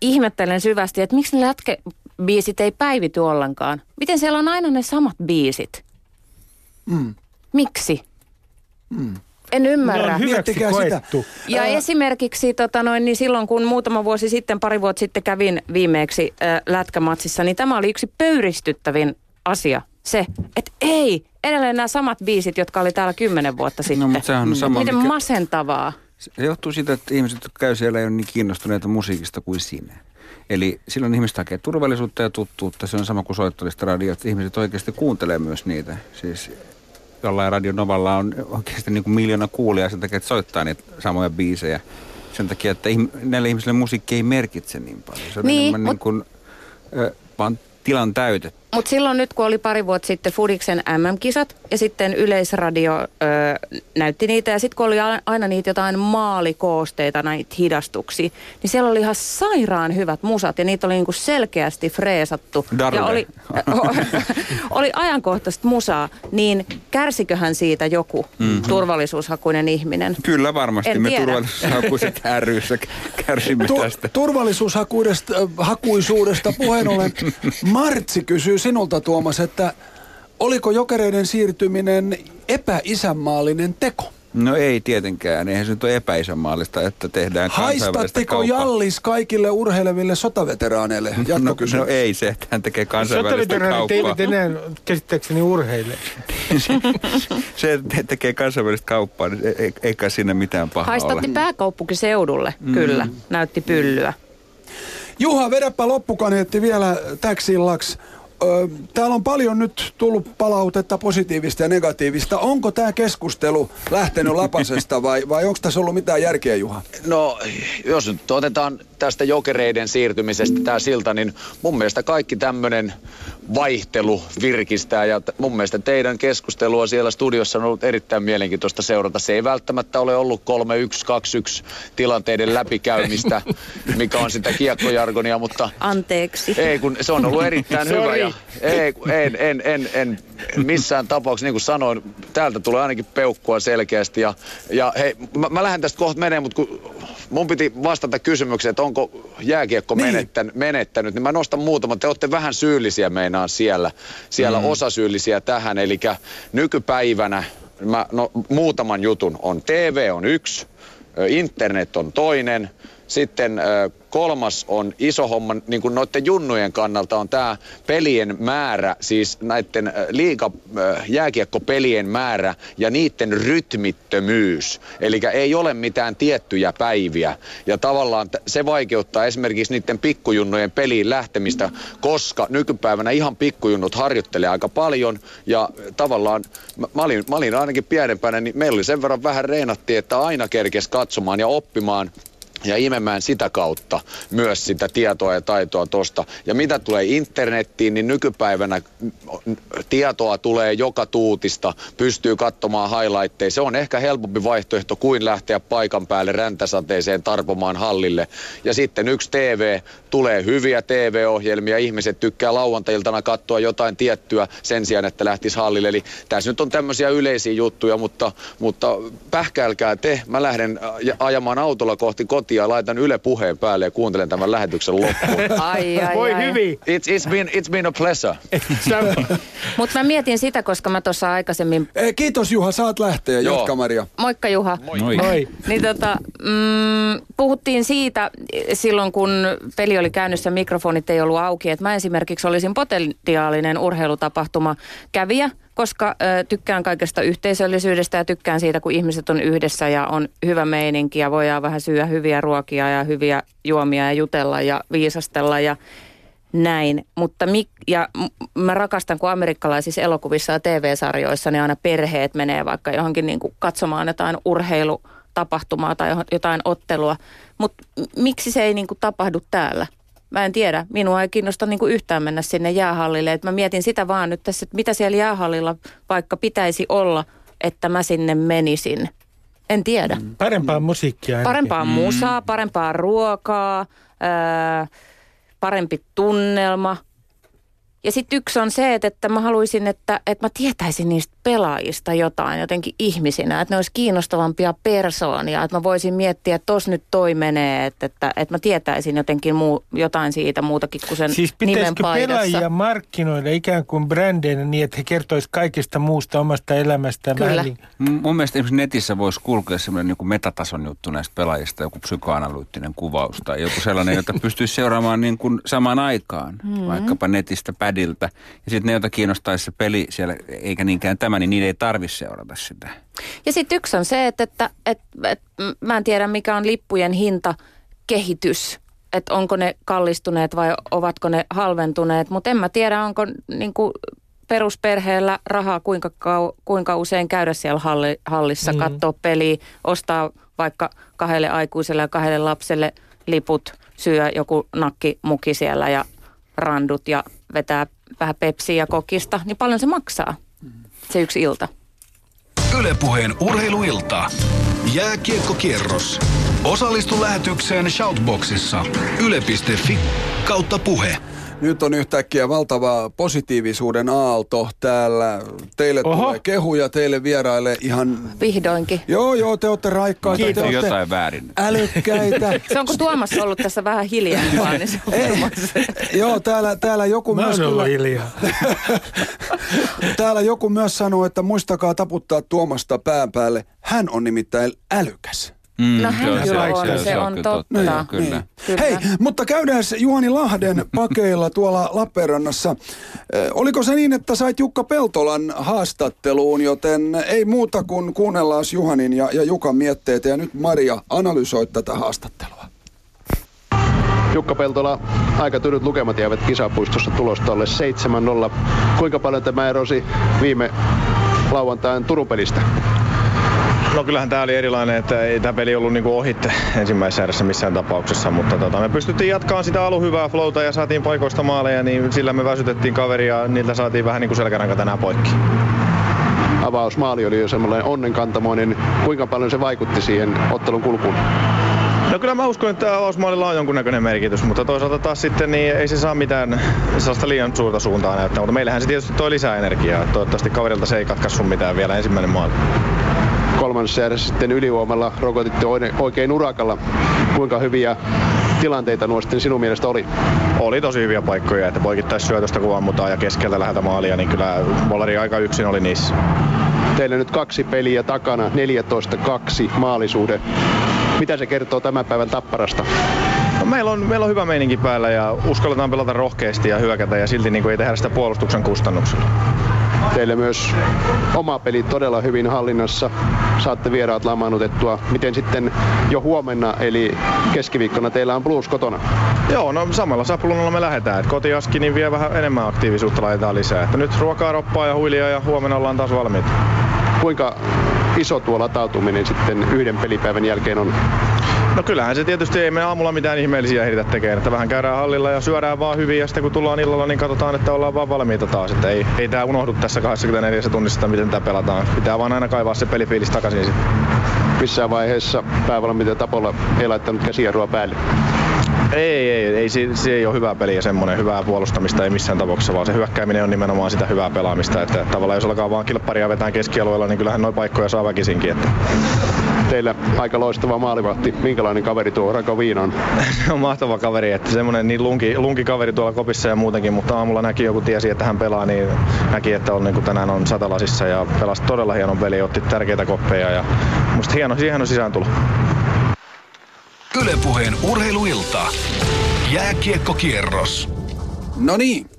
ihmettelen syvästi, että miksi ne lätkäbiisit ei päivity ollenkaan. Miten siellä on aina ne samat biisit? Mm. Miksi? Mm. En ymmärrä. on Miettikää sitä. Ja Ää... esimerkiksi tota noin, niin silloin, kun muutama vuosi sitten, pari vuotta sitten kävin viimeeksi äh, lätkämatsissa, niin tämä oli yksi pöyristyttävin asia. Se, että ei, edelleen nämä samat biisit, jotka oli täällä kymmenen vuotta sitten. No, mutta sehän on sama, Miten mikä... masentavaa. Se johtuu siitä, että ihmiset, jotka käy siellä, ei ole niin kiinnostuneita musiikista kuin sinä. Eli silloin ihmiset hakee turvallisuutta ja tuttuutta. Se on sama kuin soittolista radio, että ihmiset oikeasti kuuntelee myös niitä. Siis jollain Radio Novalla on oikeasti niin kuin miljoona kuulijaa sen takia, että soittaa niitä samoja biisejä. Sen takia, että näille ihmisille musiikki ei merkitse niin paljon. Se on niin, enemmän mut... niin kuin, vaan tilan täytetty. Mutta silloin nyt, kun oli pari vuotta sitten Fudiksen MM-kisat ja sitten Yleisradio ö, näytti niitä ja sitten kun oli aina niitä jotain maalikoosteita, näitä hidastuksia, niin siellä oli ihan sairaan hyvät musat ja niitä oli niinku selkeästi freesattu. Darle. Ja oli, oli ajankohtaista musaa, niin kärsiköhän siitä joku mm-hmm. turvallisuushakuinen ihminen? Kyllä varmasti en me tiedä. turvallisuushakuiset ryssä kärsimme tu- tästä. Turvallisuushakuisuudesta puheen ollen Martsi kysyy kysyy sinulta Tuomas, että oliko jokereiden siirtyminen epäisänmaallinen teko? No ei tietenkään, eihän se nyt ole epäisänmaallista, että tehdään Haistatteko. Jallis kaikille urheileville sotaveteraaneille? No, no, ei se, että hän tekee kansainvälistä kauppaa. Sotaveteraanit eivät enää käsittääkseni urheille. se, että tekee kansainvälistä kauppaa, niin ei, eikä sinne mitään pahaa Haistatti ole. pääkaupunkiseudulle, mm. kyllä, näytti pyllyä. Juha, vedäpä loppukaneetti vielä täksi illaksi. Täällä on paljon nyt tullut palautetta positiivista ja negatiivista. Onko tämä keskustelu lähtenyt lapasesta vai, vai onko tässä ollut mitään järkeä, Juha? No, jos nyt otetaan tästä jokereiden siirtymisestä tämä silta, niin mun mielestä kaikki tämmöinen vaihtelu virkistää ja mun mielestä teidän keskustelua siellä studiossa on ollut erittäin mielenkiintoista seurata. Se ei välttämättä ole ollut 3-1-2-1 tilanteiden läpikäymistä, mikä on sitä kiekkojargonia, mutta... Anteeksi. Ei, kun se on ollut erittäin hyvä ja ei, en, en, en, en missään tapauksessa, niin kuin sanoin, täältä tulee ainakin peukkua selkeästi ja, ja hei, mä, mä lähden tästä kohta menee, mutta kun mun piti vastata kysymykseen, että onko jääkiekko niin. menettänyt, menettänyt, niin mä nostan muutaman. Te olette vähän syyllisiä meinaan siellä, siellä mm. osasyyllisiä tähän, eli nykypäivänä mä, no, muutaman jutun on. TV on yksi, internet on toinen, sitten kolmas on iso homma, niin kuin noiden junnujen kannalta on tämä pelien määrä, siis näiden liika jääkiekkopelien määrä ja niiden rytmittömyys. Eli ei ole mitään tiettyjä päiviä. Ja tavallaan se vaikeuttaa esimerkiksi niiden pikkujunnojen peliin lähtemistä, koska nykypäivänä ihan pikkujunnut harjoittelee aika paljon ja tavallaan mä olin, mä olin ainakin pienempänä, niin meillä oli sen verran vähän reenattiin, että aina kerkes katsomaan ja oppimaan ja imemään sitä kautta myös sitä tietoa ja taitoa tosta. Ja mitä tulee internettiin, niin nykypäivänä tietoa tulee joka tuutista, pystyy katsomaan highlightteja. Se on ehkä helpompi vaihtoehto kuin lähteä paikan päälle räntäsateeseen tarpomaan hallille. Ja sitten yksi TV, tulee hyviä TV-ohjelmia, ihmiset tykkää lauantailtana katsoa jotain tiettyä sen sijaan, että lähtisi hallille. Eli tässä nyt on tämmöisiä yleisiä juttuja, mutta, mutta pähkäilkää te. Mä lähden ajamaan autolla kohti kotia ja laitan Yle puheen päälle ja kuuntelen tämän lähetyksen loppuun. Ai, ai, Voi ai. hyvin. It's, it's, been, it's been a pleasure. Mutta mä mietin sitä, koska mä tuossa aikaisemmin... Eh, Kiitos Juha, saat lähteä. Joo. Jatka Maria. Moikka Juha. Moi. Moi. Niin tota, mm, puhuttiin siitä silloin, kun peli oli käynnissä, mikrofonit ei ollut auki, että mä esimerkiksi olisin potentiaalinen urheilutapahtuma kävijä, koska ö, tykkään kaikesta yhteisöllisyydestä ja tykkään siitä, kun ihmiset on yhdessä ja on hyvä meininki ja voidaan vähän syödä hyviä ruokia ja hyviä juomia ja jutella ja viisastella ja näin. Mutta mik, ja mä rakastan, kun amerikkalaisissa elokuvissa ja TV-sarjoissa ne aina perheet menee vaikka johonkin niin kuin katsomaan jotain urheilutapahtumaa tai jotain ottelua. Mutta miksi se ei niin kuin tapahdu täällä? Mä en tiedä. Minua ei kiinnosta niin kuin yhtään mennä sinne jäähallille. Et mä mietin sitä vaan nyt tässä, että mitä siellä jäähallilla vaikka pitäisi olla, että mä sinne menisin. En tiedä. Mm. Parempaa musiikkia ainakin. Parempaa musaa, parempaa ruokaa, ää, parempi tunnelma. Ja sitten yksi on se, että, että mä haluaisin, että, että mä tietäisin niistä pelaajista jotain jotenkin ihmisinä, että ne olisi kiinnostavampia persoonia, että mä voisin miettiä, että tos nyt toi menee, että, että, että mä tietäisin jotenkin muu, jotain siitä muutakin kuin sen Siis nimen paidassa. pelaajia markkinoida ikään kuin brändeinä niin, että he kertoisivat kaikesta muusta omasta elämästään? Kyllä. Vähän M- Mun mielestä esimerkiksi netissä voisi kulkea semmoinen niin metatason juttu näistä pelaajista, joku psykoanalyyttinen kuvaus tai joku sellainen, jota pystyisi seuraamaan niin kuin samaan aikaan, mm. vaikkapa netistä, padilta. Ja sitten ne, joita kiinnostaisi se peli siellä, eikä niinkään tämä, niin niiden ei tarvitse seurata sitä. Ja sitten yksi on se, että, että, että, että mä en tiedä mikä on lippujen hinta kehitys. Että onko ne kallistuneet vai ovatko ne halventuneet. Mutta en mä tiedä, onko niin kuin perusperheellä rahaa kuinka, kau, kuinka usein käydä siellä halli, hallissa, mm. katsoa peliä, ostaa vaikka kahdelle aikuiselle ja kahdelle lapselle liput, syö joku nakkimuki siellä ja randut ja vetää vähän pepsiä ja kokista. Niin paljon se maksaa, se yksi ilta. Ylepuheen urheiluilta. Jääkiekkokierros. Osallistu lähetykseen Shoutboxissa. Yle.fi kautta puhe. Nyt on yhtäkkiä valtava positiivisuuden aalto täällä. Teille Oho. tulee kehuja, teille vieraille ihan... Vihdoinkin. Joo, joo, te olette raikkaita, Kiitos. te olette Jotain väärin. älykkäitä. Se on kun Tuomas on ollut tässä vähän hiljempaa, niin se on se. Joo, täällä, täällä joku Mä myös oon ollut kyllä, hiljaa. täällä joku myös sanoo, että muistakaa taputtaa Tuomasta pään päälle. Hän on nimittäin älykäs. Mm, No hän kyllä on, se on kyllä totta. Joo, kyllä. Niin. Kyllä. Hei, mutta käydään Juhani Lahden pakeilla tuolla Lappeenrannassa. Eh, Oliko se niin, että sait Jukka Peltolan haastatteluun, joten ei muuta kuin kuunnellaan Juhanin ja, ja Jukan mietteet. Ja nyt Maria, analysoit tätä haastattelua. Jukka Peltola, aika tylyt lukemat jäävät kisapuistossa tulostalle 7-0. Kuinka paljon tämä erosi viime lauantain Turun pelistä? No kyllähän tämä oli erilainen, että ei tämä peli ollut niinku ohitte ensimmäisessä erässä missään tapauksessa, mutta tota, me pystyttiin jatkamaan sitä alun hyvää flowta ja saatiin paikoista maaleja, niin sillä me väsytettiin kaveria ja niiltä saatiin vähän niin kuin selkäranka tänään poikki. Avausmaali oli jo semmoinen onnenkantamoinen. Kuinka paljon se vaikutti siihen ottelun kulkuun? No kyllä mä uskon, että avausmaalilla on jonkunnäköinen merkitys, mutta toisaalta taas sitten niin ei se saa mitään sellaista liian suurta suuntaa näyttää, mutta meillähän se tietysti toi lisää energiaa. Toivottavasti kaverilta se ei katkaisu mitään vielä ensimmäinen maali. Kolmannessa erässä sitten ylivoimalla rokotitte oikein urakalla. Kuinka hyviä tilanteita nuo sitten sinun mielestä oli? Oli tosi hyviä paikkoja, että poikittais syötöstä kun ammutaan ja keskeltä läheltä maalia, niin kyllä Volleri aika yksin oli niissä. Teillä nyt kaksi peliä takana, 14-2 maalisuhde. Mitä se kertoo tämän päivän tapparasta? No, meillä, on, meillä on hyvä meininki päällä ja uskalletaan pelata rohkeasti ja hyökätä ja silti niin kuin ei tehdä sitä puolustuksen kustannuksella. Teillä myös oma peli todella hyvin hallinnassa. Saatte vieraat lamaannutettua. Miten sitten jo huomenna, eli keskiviikkona teillä on Blues kotona? Joo, no samalla sapulunalla me lähdetään. Et kotiaski niin vie vähän enemmän aktiivisuutta laitetaan lisää. Että nyt ruokaa, roppaa ja huilia ja huomenna ollaan taas valmiita. Kuinka iso tuo latautuminen sitten yhden pelipäivän jälkeen on? No kyllähän se tietysti ei me aamulla mitään ihmeellisiä ehditä tekemään, että vähän käydään hallilla ja syödään vaan hyvin ja sitten kun tullaan illalla niin katsotaan, että ollaan vaan valmiita taas. Että ei, ei tää unohdu tässä 24 tunnissa, miten tää pelataan. Pitää vaan aina kaivaa se pelifiilis takaisin sitten. Missään vaiheessa päävalmentaja Tapolla ei laittanut käsijarrua päälle. Ei, ei, ei se, se ei ole hyvää peliä semmoinen hyvää puolustamista ei missään tapauksessa, vaan se hyökkääminen on nimenomaan sitä hyvää pelaamista. Että tavallaan jos alkaa vaan kilpparia vetää keskialueella, niin kyllähän noin paikkoja saa väkisinkin. Että. Teillä aika loistava maalivahti. Minkälainen kaveri tuo Rako Viinan? Se on mahtava kaveri, että semmoinen niin lunki, lunki kaveri tuolla kopissa ja muutenkin, mutta aamulla näki joku tiesi, että hän pelaa, niin näki, että on, niin kuin tänään on satalasissa ja pelasi todella hienon peli, otti tärkeitä koppeja ja musta hieno, hieno sisääntulo. Ylepuheen urheiluilta. Jääkiekkokierros. No niin.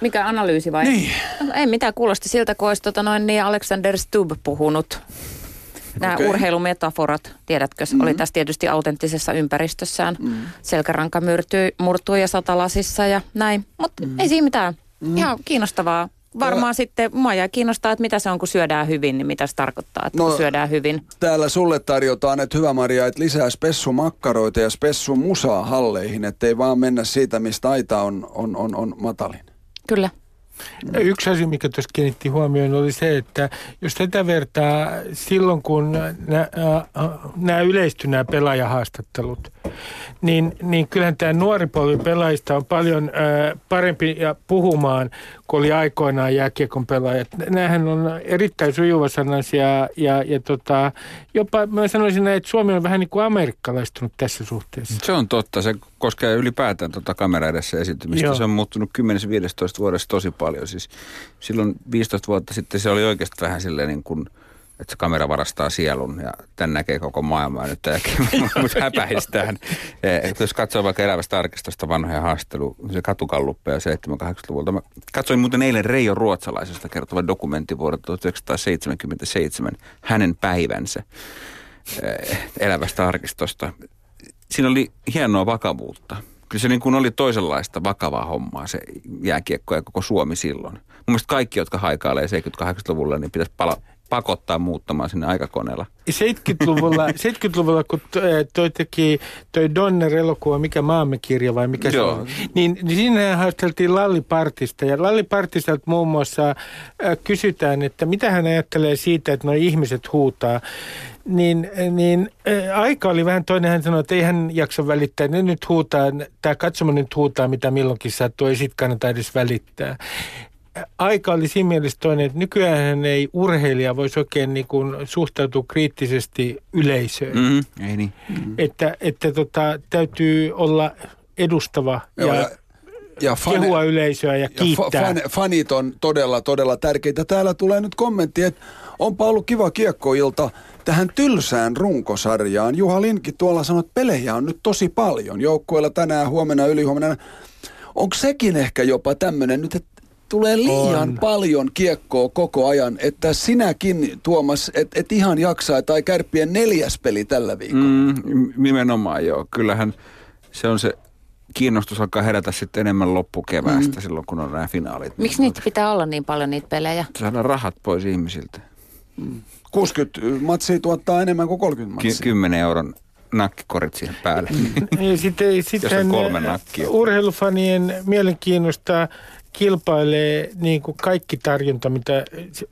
Mikä analyysi vai? Niin. No, ei mitään, kuulosti siltä, kun olisi tota noin niin Alexander Stubb puhunut. Nämä Okei. urheilumetaforat, tiedätkö, mm-hmm. oli tässä tietysti autenttisessa ympäristössään. Mm-hmm. Selkäranka myrtyi, murtui ja satalasissa ja näin. Mutta mm-hmm. ei siinä mitään. Mm-hmm. Ihan kiinnostavaa. Varmaan sitten, mua jää kiinnostaa, että mitä se on, kun syödään hyvin, niin mitä se tarkoittaa, että No- no, syödään hyvin. Täällä sulle tarjotaan, että hyvä Maria, että lisää spessumakkaroita ja spessumusaa halleihin, ettei vaan mennä siitä, mistä aita on, on, on, on matalin. Kyllä. Yksi asia, mikä tuossa kiinnitti huomioon, oli se, että jos tätä vertaa silloin, kun nämä yleistyi nämä pelaajahaastattelut, niin, niin kyllähän tämä nuori polvi pelaajista on paljon ää, parempi ja puhumaan kuin oli aikoinaan jääkiekon pelaajat. Nämähän on erittäin sujuvasanaisia ja, ja tota, jopa mä sanoisin, näin, että Suomi on vähän niin kuin amerikkalaistunut tässä suhteessa. Se on totta. Se koskee ylipäätään tuota kamera edessä esiintymistä. Joo. Se on muuttunut 10-15 vuodessa tosi paljon. Siis silloin 15 vuotta sitten se oli oikeasti vähän silleen niin kuin, että se kamera varastaa sielun ja tämän näkee koko maailmaa nyt mut häpäistään. Eh, Jos katsoo vaikka elävästä arkistosta vanhoja haastelu, se katukalluppeja 7-80-luvulta. Mä katsoin muuten eilen Reijo Ruotsalaisesta kertova dokumentti vuodelta 1977, hänen päivänsä eh, elävästä arkistosta. Siinä oli hienoa vakavuutta. Kyllä se niin kuin oli toisenlaista vakavaa hommaa se jääkiekko ja koko Suomi silloin. Mun mielestä kaikki, jotka haikailee 70-80-luvulla, niin pitäisi pala- pakottaa muuttamaan sinne aikakoneella. 70-luvulla, 70-luvulla kun to- toi teki toi Donner-elokuva, mikä maamme kirja vai mikä Joo. se on, niin, niin siinä haasteltiin Lalli Partista. Ja Lalli Partistalta muun muassa äh, kysytään, että mitä hän ajattelee siitä, että nuo ihmiset huutaa. Niin, niin äh, aika oli vähän toinen. Hän sanoi, että ei hän jaksa välittää. Ne nyt huutaa, tämä katsomo nyt huutaa, mitä milloinkin sattuu. Ei sit kannata edes välittää aika oli siinä mielessä toinen, että nykyään ei urheilija voisi oikein niin kuin suhtautua kriittisesti yleisöön. Mm. Mm-hmm. Ei niin. Että, että tota, täytyy olla edustava Joo, ja, ja- ja fane- kehua yleisöä ja Ja kiittää. fa- fan, fanit on todella, todella tärkeitä. Täällä tulee nyt kommentti, että onpa ollut kiva kiekkoilta tähän tylsään runkosarjaan. Juha Linki tuolla sanoi, että pelejä on nyt tosi paljon. Joukkueella tänään, huomenna, ylihuomenna. Onko sekin ehkä jopa tämmöinen nyt, että tulee liian On. paljon kiekkoa koko ajan, että sinäkin Tuomas, että et ihan jaksaa tai kärppien neljäs peli tällä viikolla. Mm, nimenomaan joo. Kyllähän se on se kiinnostus alkaa herätä sitten enemmän loppukeväästä mm. silloin, kun on nämä finaalit. Miksi niitä pitää olla niin paljon niitä pelejä? Saadaan rahat pois ihmisiltä. 60 matsia tuottaa enemmän kuin 30 Ky- matsia. 10 euron nakkikorit siihen päälle. Sitten, Jos sitten on kolme nakkia. urheilufanien mielenkiinnosta kilpailee niin kuin kaikki tarjonta, mitä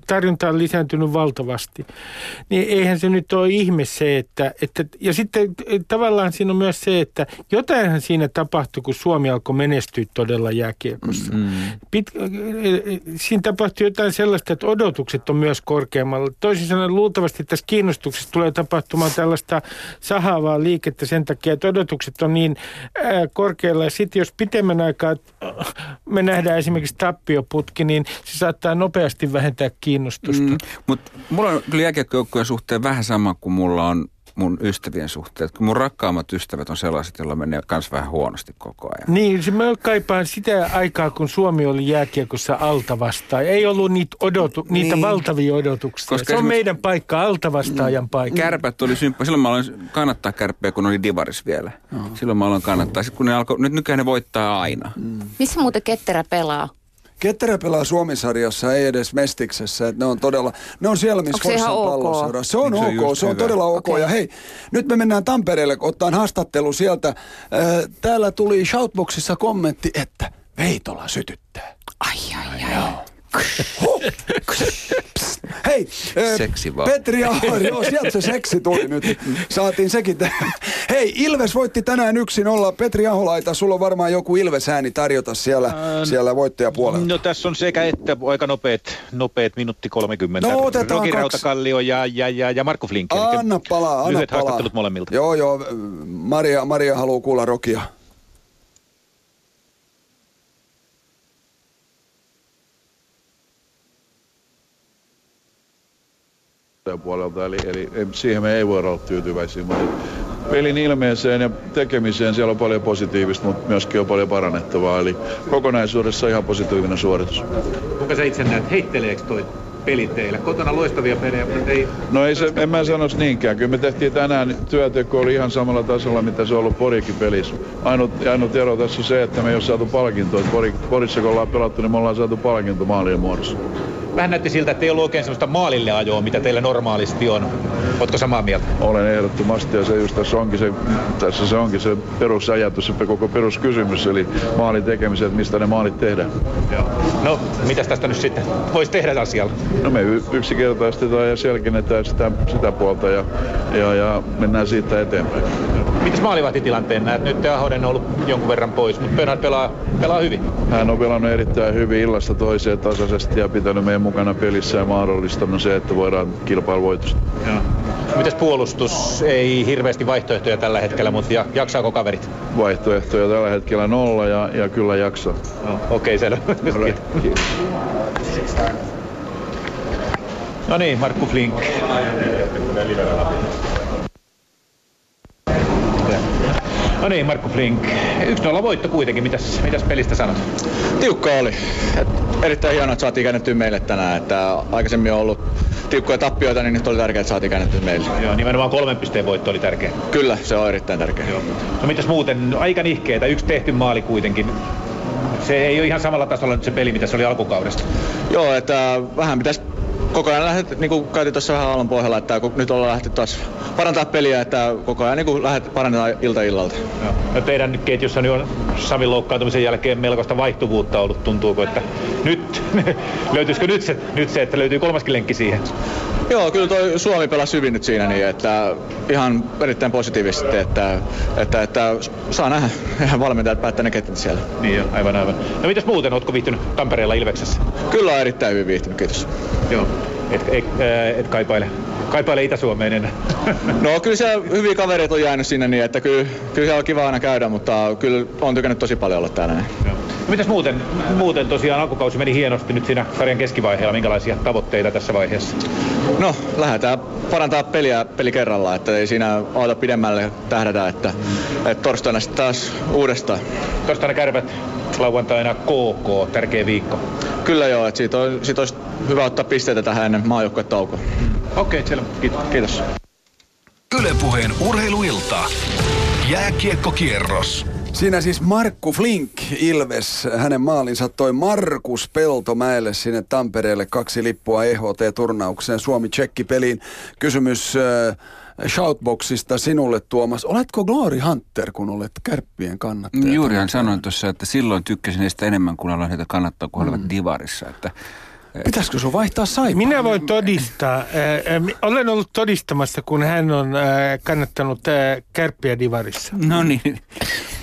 tarjonta on lisääntynyt valtavasti. Niin eihän se nyt ole ihme se, että, että ja sitten tavallaan siinä on myös se, että jotainhan siinä tapahtui, kun Suomi alkoi menestyä todella jääkiekossa. Mm. Pit, eh, eh, siinä tapahtui jotain sellaista, että odotukset on myös korkeammalla. Toisin sanoen luultavasti tässä kiinnostuksessa tulee tapahtumaan tällaista sahaavaa liikettä sen takia, että odotukset on niin ää, korkealla. Ja sitten jos pitemmän aikaa me nähdään esimerkiksi tappioputki, niin se saattaa nopeasti vähentää kiinnostusta. Mm. Mutta mulla on kyllä suhteen vähän sama kuin mulla on mun ystävien suhteen. Kun mun rakkaammat ystävät on sellaiset, joilla menee kans vähän huonosti koko ajan. Niin, se mä kaipaan sitä aikaa, kun Suomi oli jääkiekossa alta vastaan. Ei ollut niitä, odotu, niitä Niin. valtavia odotuksia. Koska se on meidän paikka, alta vastaajan paikka. Kärpät oli symppä. Silloin mä aloin kannattaa kärppiä, kun oli divaris vielä. Silloin mä aloin kannattaa. Sitten kun ne alkoi, nyt nykyään ne voittaa aina. Missä muuten ketterä pelaa? Ketterä pelaa Suomisarjassa, ei edes Mestiksessä. Että ne on todella, ne on siellä, missä se Forssan ok? palloseura. Se on Se on ok, just se on hyvä. todella ok. Okei. Ja hei, nyt me mennään Tampereelle, ottaan haastattelu sieltä. Äh, Täällä tuli Shoutboxissa kommentti, että Veitola sytyttää. Ai, ai, ai. Hei, Seksi vaan. Petri Ahor, joo, sieltä se seksi tuli nyt. Saatiin sekin. tä- Hei, Ilves voitti tänään 1-0. Petri Aholaita, sulla on varmaan joku Ilves-ääni tarjota siellä, siellä voittajapuolella. No tässä on sekä että aika nopeat, nopeat minuutti 30. No, otetaan Roki kaksi. Rautakallio ja, ja, ja, ja Markku Flink. Anna palaa, anna Lyhyet palaa. haastattelut molemmilta. Joo, joo. Maria, Maria haluaa kuulla Rokia. Puolelta, eli, eli siihen me ei voida olla tyytyväisiä. Mutta pelin ilmeeseen ja tekemiseen siellä on paljon positiivista, mutta myöskin on paljon parannettavaa. Eli kokonaisuudessa ihan positiivinen suoritus. Kuinka sä itse näet, heitteleekö toi peli teillä? Kotona loistavia pelejä, mutta ei... No ei se, en mä sanoisi niinkään. Kyllä me tehtiin tänään, työteko oli ihan samalla tasolla, mitä se on ollut Porikin pelissä. Ainut, ainut ero tässä on se, että me ei ole saatu palkintoa. Porissa kun ollaan pelattu, niin me ollaan saatu palkinto maalien muodossa. Vähän näytti siltä, että ei ollut oikein sellaista maalille ajoa, mitä teillä normaalisti on. Ootko samaa mieltä? Olen ehdottomasti ja se just tässä onkin se, tässä se, onkin se perusajatus, se koko peruskysymys, eli maalin tekemiset, mistä ne maalit tehdään. No, mitäs tästä nyt sitten voisi tehdä asialla? No me yksinkertaistetaan ja selkennetään sitä, sitä puolta ja, ja, ja mennään siitä eteenpäin. Mitäs maalivahtitilanteen näet? Nyt Ahonen on ollut jonkun verran pois, mutta Bernard pelaa, pelaa hyvin. Hän on pelannut erittäin hyvin illasta toiseen tasaisesti ja pitänyt meidän mukana pelissä ja mahdollistanut se, että voidaan. Joo. Mitäs puolustus? Ei hirveästi vaihtoehtoja tällä hetkellä, mutta ja, jaksaako kaverit? Vaihtoehtoja tällä hetkellä nolla ja, ja kyllä jaksaa. No, Okei, selvä. No niin, Markku Flink. No niin, Markku Flink. 1-0 voitto kuitenkin. Mitäs, mitäs pelistä sanot? Tiukka oli. Et erittäin hienoa, että saatiin käännettyä meille tänään. Että aikaisemmin on ollut tiukkoja tappioita, niin nyt oli tärkeää, että saatiin käännettyä meille. Joo, nimenomaan kolmen pisteen voitto oli tärkeä. Kyllä, se on erittäin tärkeä. Joo. No mitäs muuten? Aika nihkeetä. Yksi tehty maali kuitenkin. Se ei ole ihan samalla tasolla nyt se peli, mitä se oli alkukaudesta. Joo, että vähän pitäisi koko ajan lähdet, niin kuin käytiin tuossa vähän aallon pohjalla, että kun nyt ollaan lähty taas parantaa peliä, että koko ajan niin kuin lähdet parannetaan ilta illalta. No teidän ketjussa on Samin loukkaantumisen jälkeen melkoista vaihtuvuutta ollut. Tuntuuko, että nyt, löytyisikö nyt se, nyt se, että löytyy kolmaskin lenkki siihen? Joo, kyllä toi Suomi pelasi hyvin nyt siinä, niin että ihan erittäin positiivisesti, että, että, että saa nähdä. Ihan valmentajat päättää ne ketjut siellä. Niin jo, aivan aivan. No mitäs muuten, ootko viihtynyt Tampereella Ilveksessä? Kyllä on erittäin hyvin viihtynyt, kiitos. Joo. Et, et, ää, et kaipaile, kaipaile Itä-Suomeen enää. No kyllä siellä hyviä kavereita on jäänyt sinne niin, että kyllä, kyllä siellä on kiva aina käydä, mutta kyllä on tykännyt tosi paljon olla täällä. näin. No mitäs muuten, muuten tosiaan alkukausi meni hienosti nyt siinä sarjan keskivaiheella. Minkälaisia tavoitteita tässä vaiheessa? No, lähdetään parantaa peliä peli kerrallaan, että ei siinä auta pidemmälle tähdätä, että, että torstaina sitten taas uudestaan. Torstaina kärpät, lauantaina KK, tärkeä viikko. Kyllä joo, että siitä, on, siitä olisi hyvä ottaa pisteitä tähän ennen maajoukkuetaukoa. Okei, okay, selvä. Kiitos. Kiitos. Ylepuheen urheiluilta. Jääkiekkokierros. Siinä siis Markku Flink, Ilves, hänen maalinsa toi Markus Peltomäelle sinne Tampereelle kaksi lippua EHT-turnaukseen Suomi-Tsekki-peliin. Kysymys äh, Shoutboxista sinulle Tuomas. Oletko Glory Hunter, kun olet kärppien kannattaja? Juurihan sanoin tuossa, että silloin tykkäsin heistä enemmän kuin aloin heitä kannattaa, kun he olivat divarissa. Että Pitäisikö sun vaihtaa saipaa? Minä voin todistaa. Ää, mi- Olen ollut todistamassa, kun hän on kannattanut kärppiä divarissa. No niin.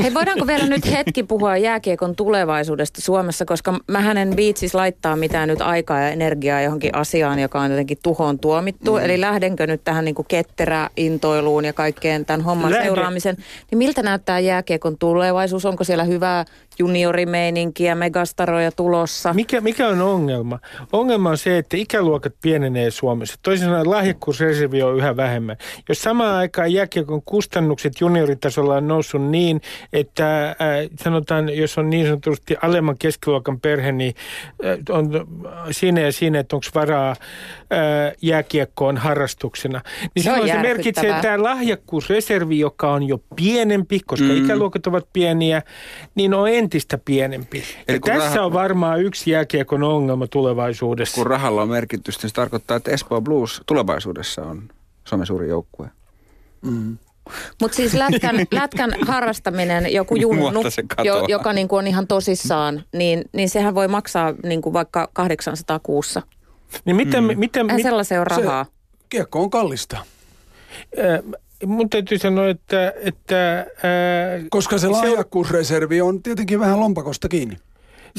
Hei, voidaanko vielä nyt hetki puhua jääkiekon tulevaisuudesta Suomessa, koska mä hänen viitsis laittaa mitään nyt aikaa ja energiaa johonkin asiaan, joka on jotenkin tuhoon tuomittu. Mm. Eli lähdenkö nyt tähän niin ketterä intoiluun ja kaikkeen tämän homman Lähden. seuraamisen. Niin miltä näyttää jääkiekon tulevaisuus? Onko siellä hyvää juniorimeininkiä, megastaroja tulossa? Mikä, mikä on ongelma? Ongelma on se, että ikäluokat pienenee Suomessa. Toisin sanoen lahjakkuusreservi on yhä vähemmän. Jos samaan aikaan jääkiekon kustannukset junioritasolla on noussut niin, että äh, sanotaan, jos on niin sanotusti alemman keskiluokan perhe, niin äh, on siinä ja siinä, että onko varaa äh, jääkiekkoon harrastuksena. Niin Se on silloin se merkitsee, että tämä lahjakkuusreservi, joka on jo pienempi, koska mm. ikäluokat ovat pieniä, niin on entistä pienempi. Eli Ja tässä raha- on varmaan yksi jääkiekon ongelma tulevaisuudessa. kun rahalla on merkitystä, niin se tarkoittaa, että Espoo Blues tulevaisuudessa on Suomen suuri joukkue. Mm. Mutta siis lätkän, lätkän harrastaminen, joku junnu, jo, joka niin kuin on ihan tosissaan, niin, niin sehän voi maksaa niin kuin vaikka 800 kuussa. Niin miten, mm. miten, Eihän sellaisen ole rahaa. Se, kiekko on kallista. Äh, mun täytyy sanoa, että... että äh, Koska se lahjakkuusreservi on tietenkin vähän lompakosta kiinni.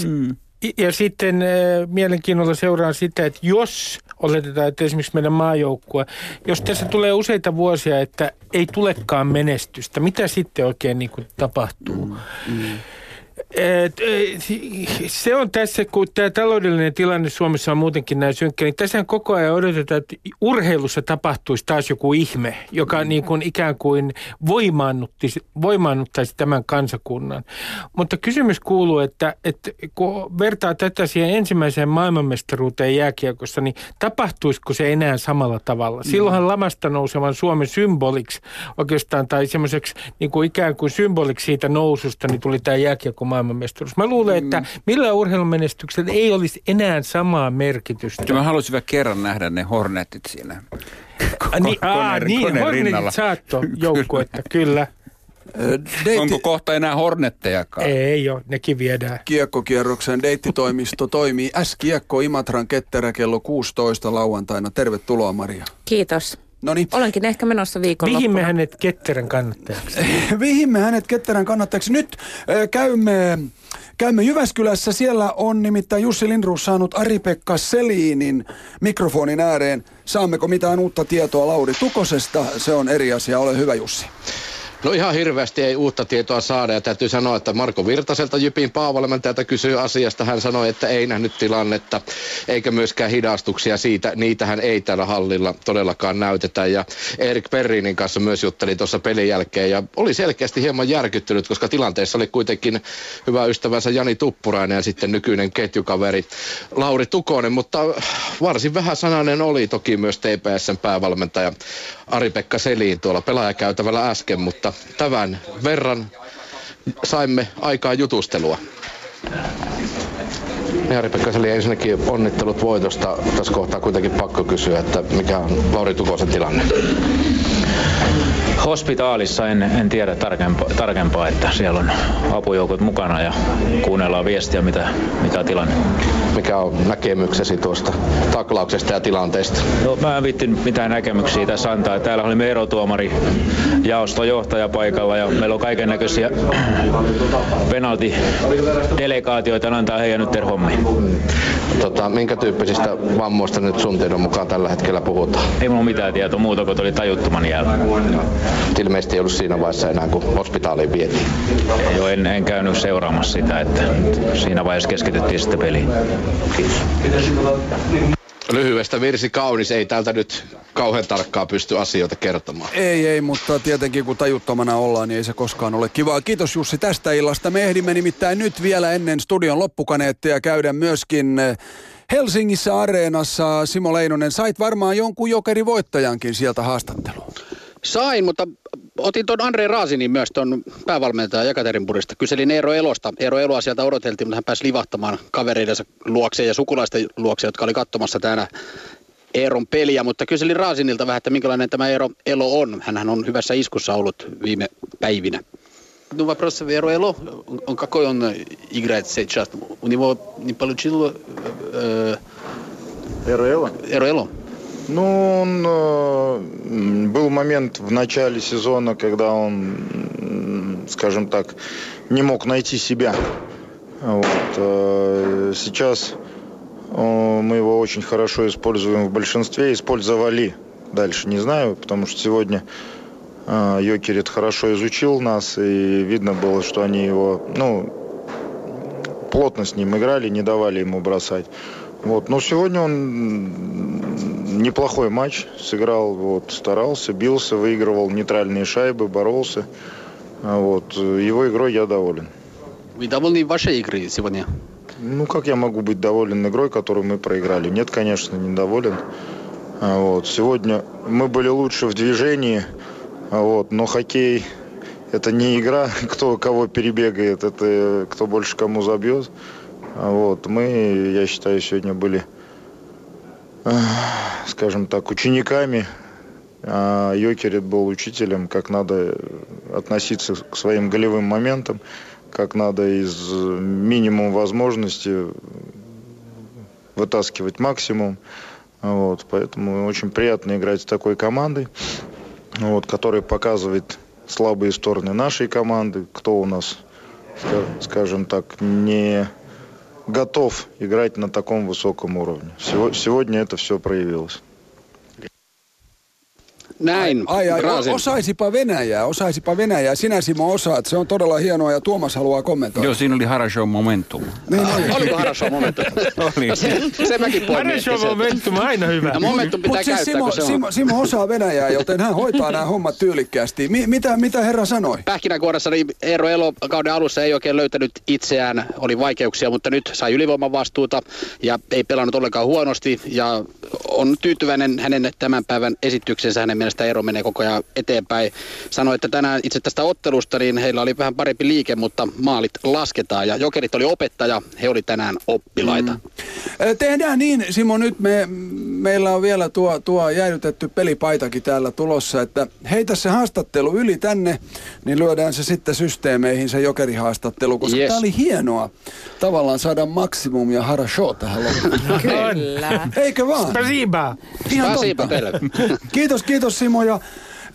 Mm. Ja sitten äh, mielenkiinnolla seuraan sitä, että jos oletetaan, että esimerkiksi meidän maajoukkue, jos tässä tulee useita vuosia, että ei tulekaan menestystä, mitä sitten oikein niin kuin tapahtuu? Mm. Mm. Et, se on tässä, kun tämä taloudellinen tilanne Suomessa on muutenkin näin synkkä, niin tässä koko ajan odotetaan, että urheilussa tapahtuisi taas joku ihme, joka niin kuin ikään kuin voimaannuttaisi, tämän kansakunnan. Mutta kysymys kuuluu, että, että kun vertaa tätä siihen ensimmäiseen maailmanmestaruuteen jääkiekossa, niin tapahtuisiko se enää samalla tavalla? Mm. Silloinhan lamasta nousevan Suomen symboliksi oikeastaan, tai semmoiseksi niin kuin ikään kuin symboliksi siitä noususta, niin tuli tämä jääkiekko maailmanmestaruus. Mä luulen, että mm. millä urheilumenestyksellä ei olisi enää samaa merkitystä. Mä haluaisin vielä kerran nähdä ne Hornetit siinä. Ko- niin, aa, niin Hornetit saatto joukkuetta, kyllä. Deitti... Onko kohta enää hornettejakaan? Ei ole, nekin viedään. Kiekkokierroksen deittitoimisto toimii S-kiekko Imatran ketterä kello 16 lauantaina. Tervetuloa Maria. Kiitos. Noniin. Olenkin ehkä menossa viikonloppuna. Vihimme hänet ketterän kannattajaksi. Vihimme hänet ketterän kannattajaksi. Nyt äh, käymme, käymme Jyväskylässä. Siellä on nimittäin Jussi Lindruus saanut Ari-Pekka Seliinin mikrofonin ääreen. Saammeko mitään uutta tietoa Lauri Tukosesta? Se on eri asia. Ole hyvä Jussi. No ihan hirveästi ei uutta tietoa saada ja täytyy sanoa, että Marko Virtaselta Jypin päävalmentajalta kysyy asiasta. Hän sanoi, että ei nähnyt tilannetta eikä myöskään hidastuksia siitä. Niitähän ei tällä hallilla todellakaan näytetä ja Erik Perrinin kanssa myös jutteli tuossa pelin jälkeen ja oli selkeästi hieman järkyttynyt, koska tilanteessa oli kuitenkin hyvä ystävänsä Jani Tuppurainen ja sitten nykyinen ketjukaveri Lauri Tukonen, mutta varsin vähän sananen oli toki myös TPSn päävalmentaja Ari-Pekka Seliin tuolla pelaajakäytävällä äsken, mutta tämän verran saimme aikaa jutustelua. Jari-Pekka Seli, ensinnäkin onnittelut voitosta. Tässä kohtaa kuitenkin pakko kysyä, että mikä on Lauri Tukosen tilanne? Hospitaalissa en, en tiedä tarkempaa, tarkempaa, että siellä on apujoukot mukana ja kuunnellaan viestiä, mitä, mikä on tilanne. Mikä on näkemyksesi tuosta taklauksesta ja tilanteesta? No mä en vittin mitään näkemyksiä tässä antaa. Täällä oli me erotuomari johtaja paikalla ja meillä on kaiken näköisiä penaltidelegaatioita antaa heidän nyt tehdä hommiin. Tota, minkä tyyppisistä vammoista nyt sun tiedon mukaan tällä hetkellä puhutaan? Ei mulla mitään tietoa muuta kuin oli tajuttoman jälkeen. Ilmeisesti ei ollut siinä vaiheessa enää, kun hospitaaliin vietiin. Joo, en, en käynyt seuraamassa sitä, että siinä vaiheessa keskityttiin sitten peliin. Kiitos. Lyhyestä virsi kaunis, ei täältä nyt kauhean tarkkaa pysty asioita kertomaan. Ei, ei, mutta tietenkin kun tajuttomana ollaan, niin ei se koskaan ole kivaa. Kiitos Jussi tästä illasta. Me ehdimme nimittäin nyt vielä ennen studion loppukaneettia käydä myöskin eh, Helsingissä Areenassa. Simo Leinonen, sait varmaan jonkun jokerivoittajankin sieltä haastatteluun. Sain, mutta otin tuon Andre Raasinin myös tuon päävalmentaja Jakaterinburista. Kyselin Eero Elosta. Eero Eloa sieltä odoteltiin, mutta hän pääsi livahtamaan kavereidensa luokse ja sukulaisten luokse, jotka oli katsomassa tänä Eeron peliä. Mutta kyselin Raasinilta vähän, että minkälainen tämä Eero Elo on. Hänhän on hyvässä iskussa ollut viime päivinä. Ну, вопрос Веру Эло, он какой он играет сейчас? У него не получил... Э, Эро Эло? Ну, он, э, был момент в начале сезона, когда он, скажем так, не мог найти себя. Вот. Э, сейчас э, мы его очень хорошо используем в большинстве, использовали. Дальше не знаю, потому что сегодня Йокерит хорошо изучил нас, и видно было, что они его, ну, плотно с ним играли, не давали ему бросать. Вот. Но сегодня он неплохой матч сыграл, вот, старался, бился, выигрывал нейтральные шайбы, боролся. Вот. Его игрой я доволен. Вы довольны вашей игрой сегодня? Ну, как я могу быть доволен игрой, которую мы проиграли? Нет, конечно, недоволен. Вот. Сегодня мы были лучше в движении, вот, но хоккей это не игра, кто кого перебегает, это кто больше кому забьет. Вот, мы, я считаю, сегодня были, скажем так, учениками А Йокерит был учителем, как надо относиться к своим голевым моментам, как надо из минимум возможности вытаскивать максимум. Вот, поэтому очень приятно играть с такой командой, вот, которая показывает слабые стороны нашей команды, кто у нас, скажем так, не готов играть на таком высоком уровне. Сегодня это все проявилось. Näin, ai, ai, ai osaisipa Venäjää, osaisipa Venäjää. Sinä Simo osaat, se on todella hienoa ja Tuomas haluaa kommentoida. Joo, siinä oli Harashow momentum. Niin, oli. Oliko Harashow momentum? oli. No se, se mäkin poimin. Harashow momentum aina hyvä. No momentum pitää Mut siis käyttää, Simo, kun se on. Simo, Simo osaa Venäjää, joten hän hoitaa nämä hommat tyylikkäästi. Mi, mitä, mitä herra sanoi? Pähkinänkuoressa niin Eero Elo kauden alussa ei oikein löytänyt itseään, oli vaikeuksia, mutta nyt sai ylivoiman vastuuta ja ei pelannut ollenkaan huonosti ja on tyytyväinen hänen tämän päivän esityksensä. Hänen mielestä Eero menee koko ajan eteenpäin. Sanoi, että tänään itse tästä ottelusta niin heillä oli vähän parempi liike, mutta maalit lasketaan. Ja Jokerit oli opettaja, he oli tänään oppilaita. Mm. Tehdään niin, Simo, nyt me, meillä on vielä tuo, tuo jäädytetty pelipaitakin täällä tulossa, että heitä se haastattelu yli tänne, niin lyödään se sitten systeemeihin se jokerihaastattelu, koska yes. tämä oli hienoa tavallaan saada maksimum ja harasho tähän loppuun. Kyllä. Eikö vaan? Spasiba. Ihan Spasiba teille. Kiitos, kiitos Simo ja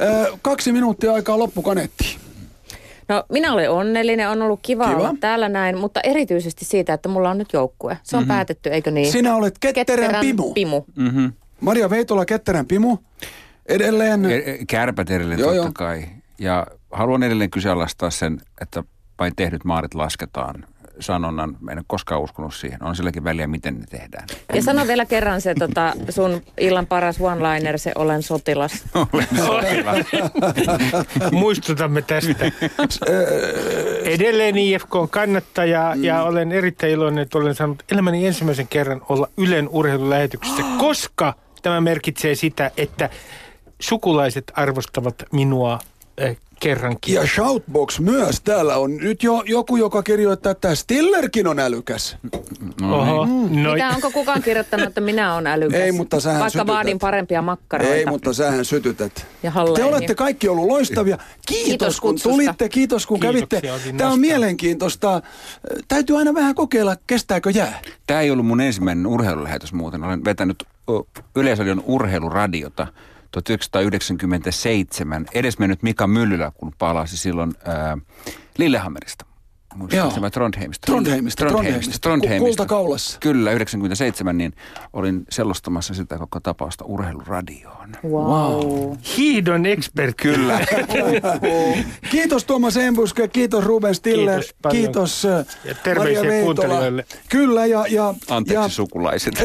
ö, kaksi minuuttia aikaa loppukaneettiin. No minä olen onnellinen, on ollut kiva, Kiva. olla täällä näin, mutta erityisesti siitä, että mulla on nyt joukkue. Se on mm-hmm. päätetty, eikö niin? Sinä olet Ketterän Pimu. Pimu. Mm-hmm. Maria Veitola Ketterän Pimu. Edelleen. E, Kärpät edelleen Joo, totta joo. kai. Ja haluan edelleen kyseenalaistaa sen, että vain tehdyt maarit lasketaan sanonnan. Mä en ole koskaan uskonut siihen. On silläkin väliä, miten ne tehdään. Ja sano vielä kerran se tota, sun illan paras one-liner, se olen sotilas. Olen sotilas. Muistutamme tästä. Edelleen IFK on kannattaja Mm. ja olen erittäin iloinen, että olen saanut elämäni ensimmäisen kerran olla Ylen urheilulähetyksessä, koska tämä merkitsee sitä, että sukulaiset arvostavat minua äh, kerrankin. Ja Shoutbox myös. Täällä on nyt jo joku, joka kirjoittaa, että Stillerkin on älykäs. Oho, no, Mitä, onko kukaan kirjoittanut, että minä olen älykäs? Ei, mutta sähän Vaikka sytytät. vaadin parempia makkaroita. Ei, mutta sähän sytytät. Ja Te olette kaikki ollut loistavia. Kiitos, Kiitos kun kutsusta. tulitte, kiitos kun Kiitoksia, kävitte. Tämä on mielenkiintoista. Täytyy aina vähän kokeilla, kestääkö jää. Tämä ei ollut mun ensimmäinen urheilulähetys muuten. Olen vetänyt Yleisradion urheiluradiota 1997. Edesmennyt Mika Myllylä, kun palasi silloin ää, Lillehammerista. Muistaakseni vai Trondheimista? Trondheimista, Trondheimista. Trondheimista. Kaulassa. Kyllä, 97, niin olin selostamassa sitä koko tapausta urheiluradioon. Wow. hiidon ekspertti. Kyllä. Kiitos Tuomas Embuske, kiitos Ruben Stiller, Kiitos paljon. kiitos Ja terveisiä Maria kuuntelijoille. Kyllä, ja, ja, Anteeksi ja sukulaiset.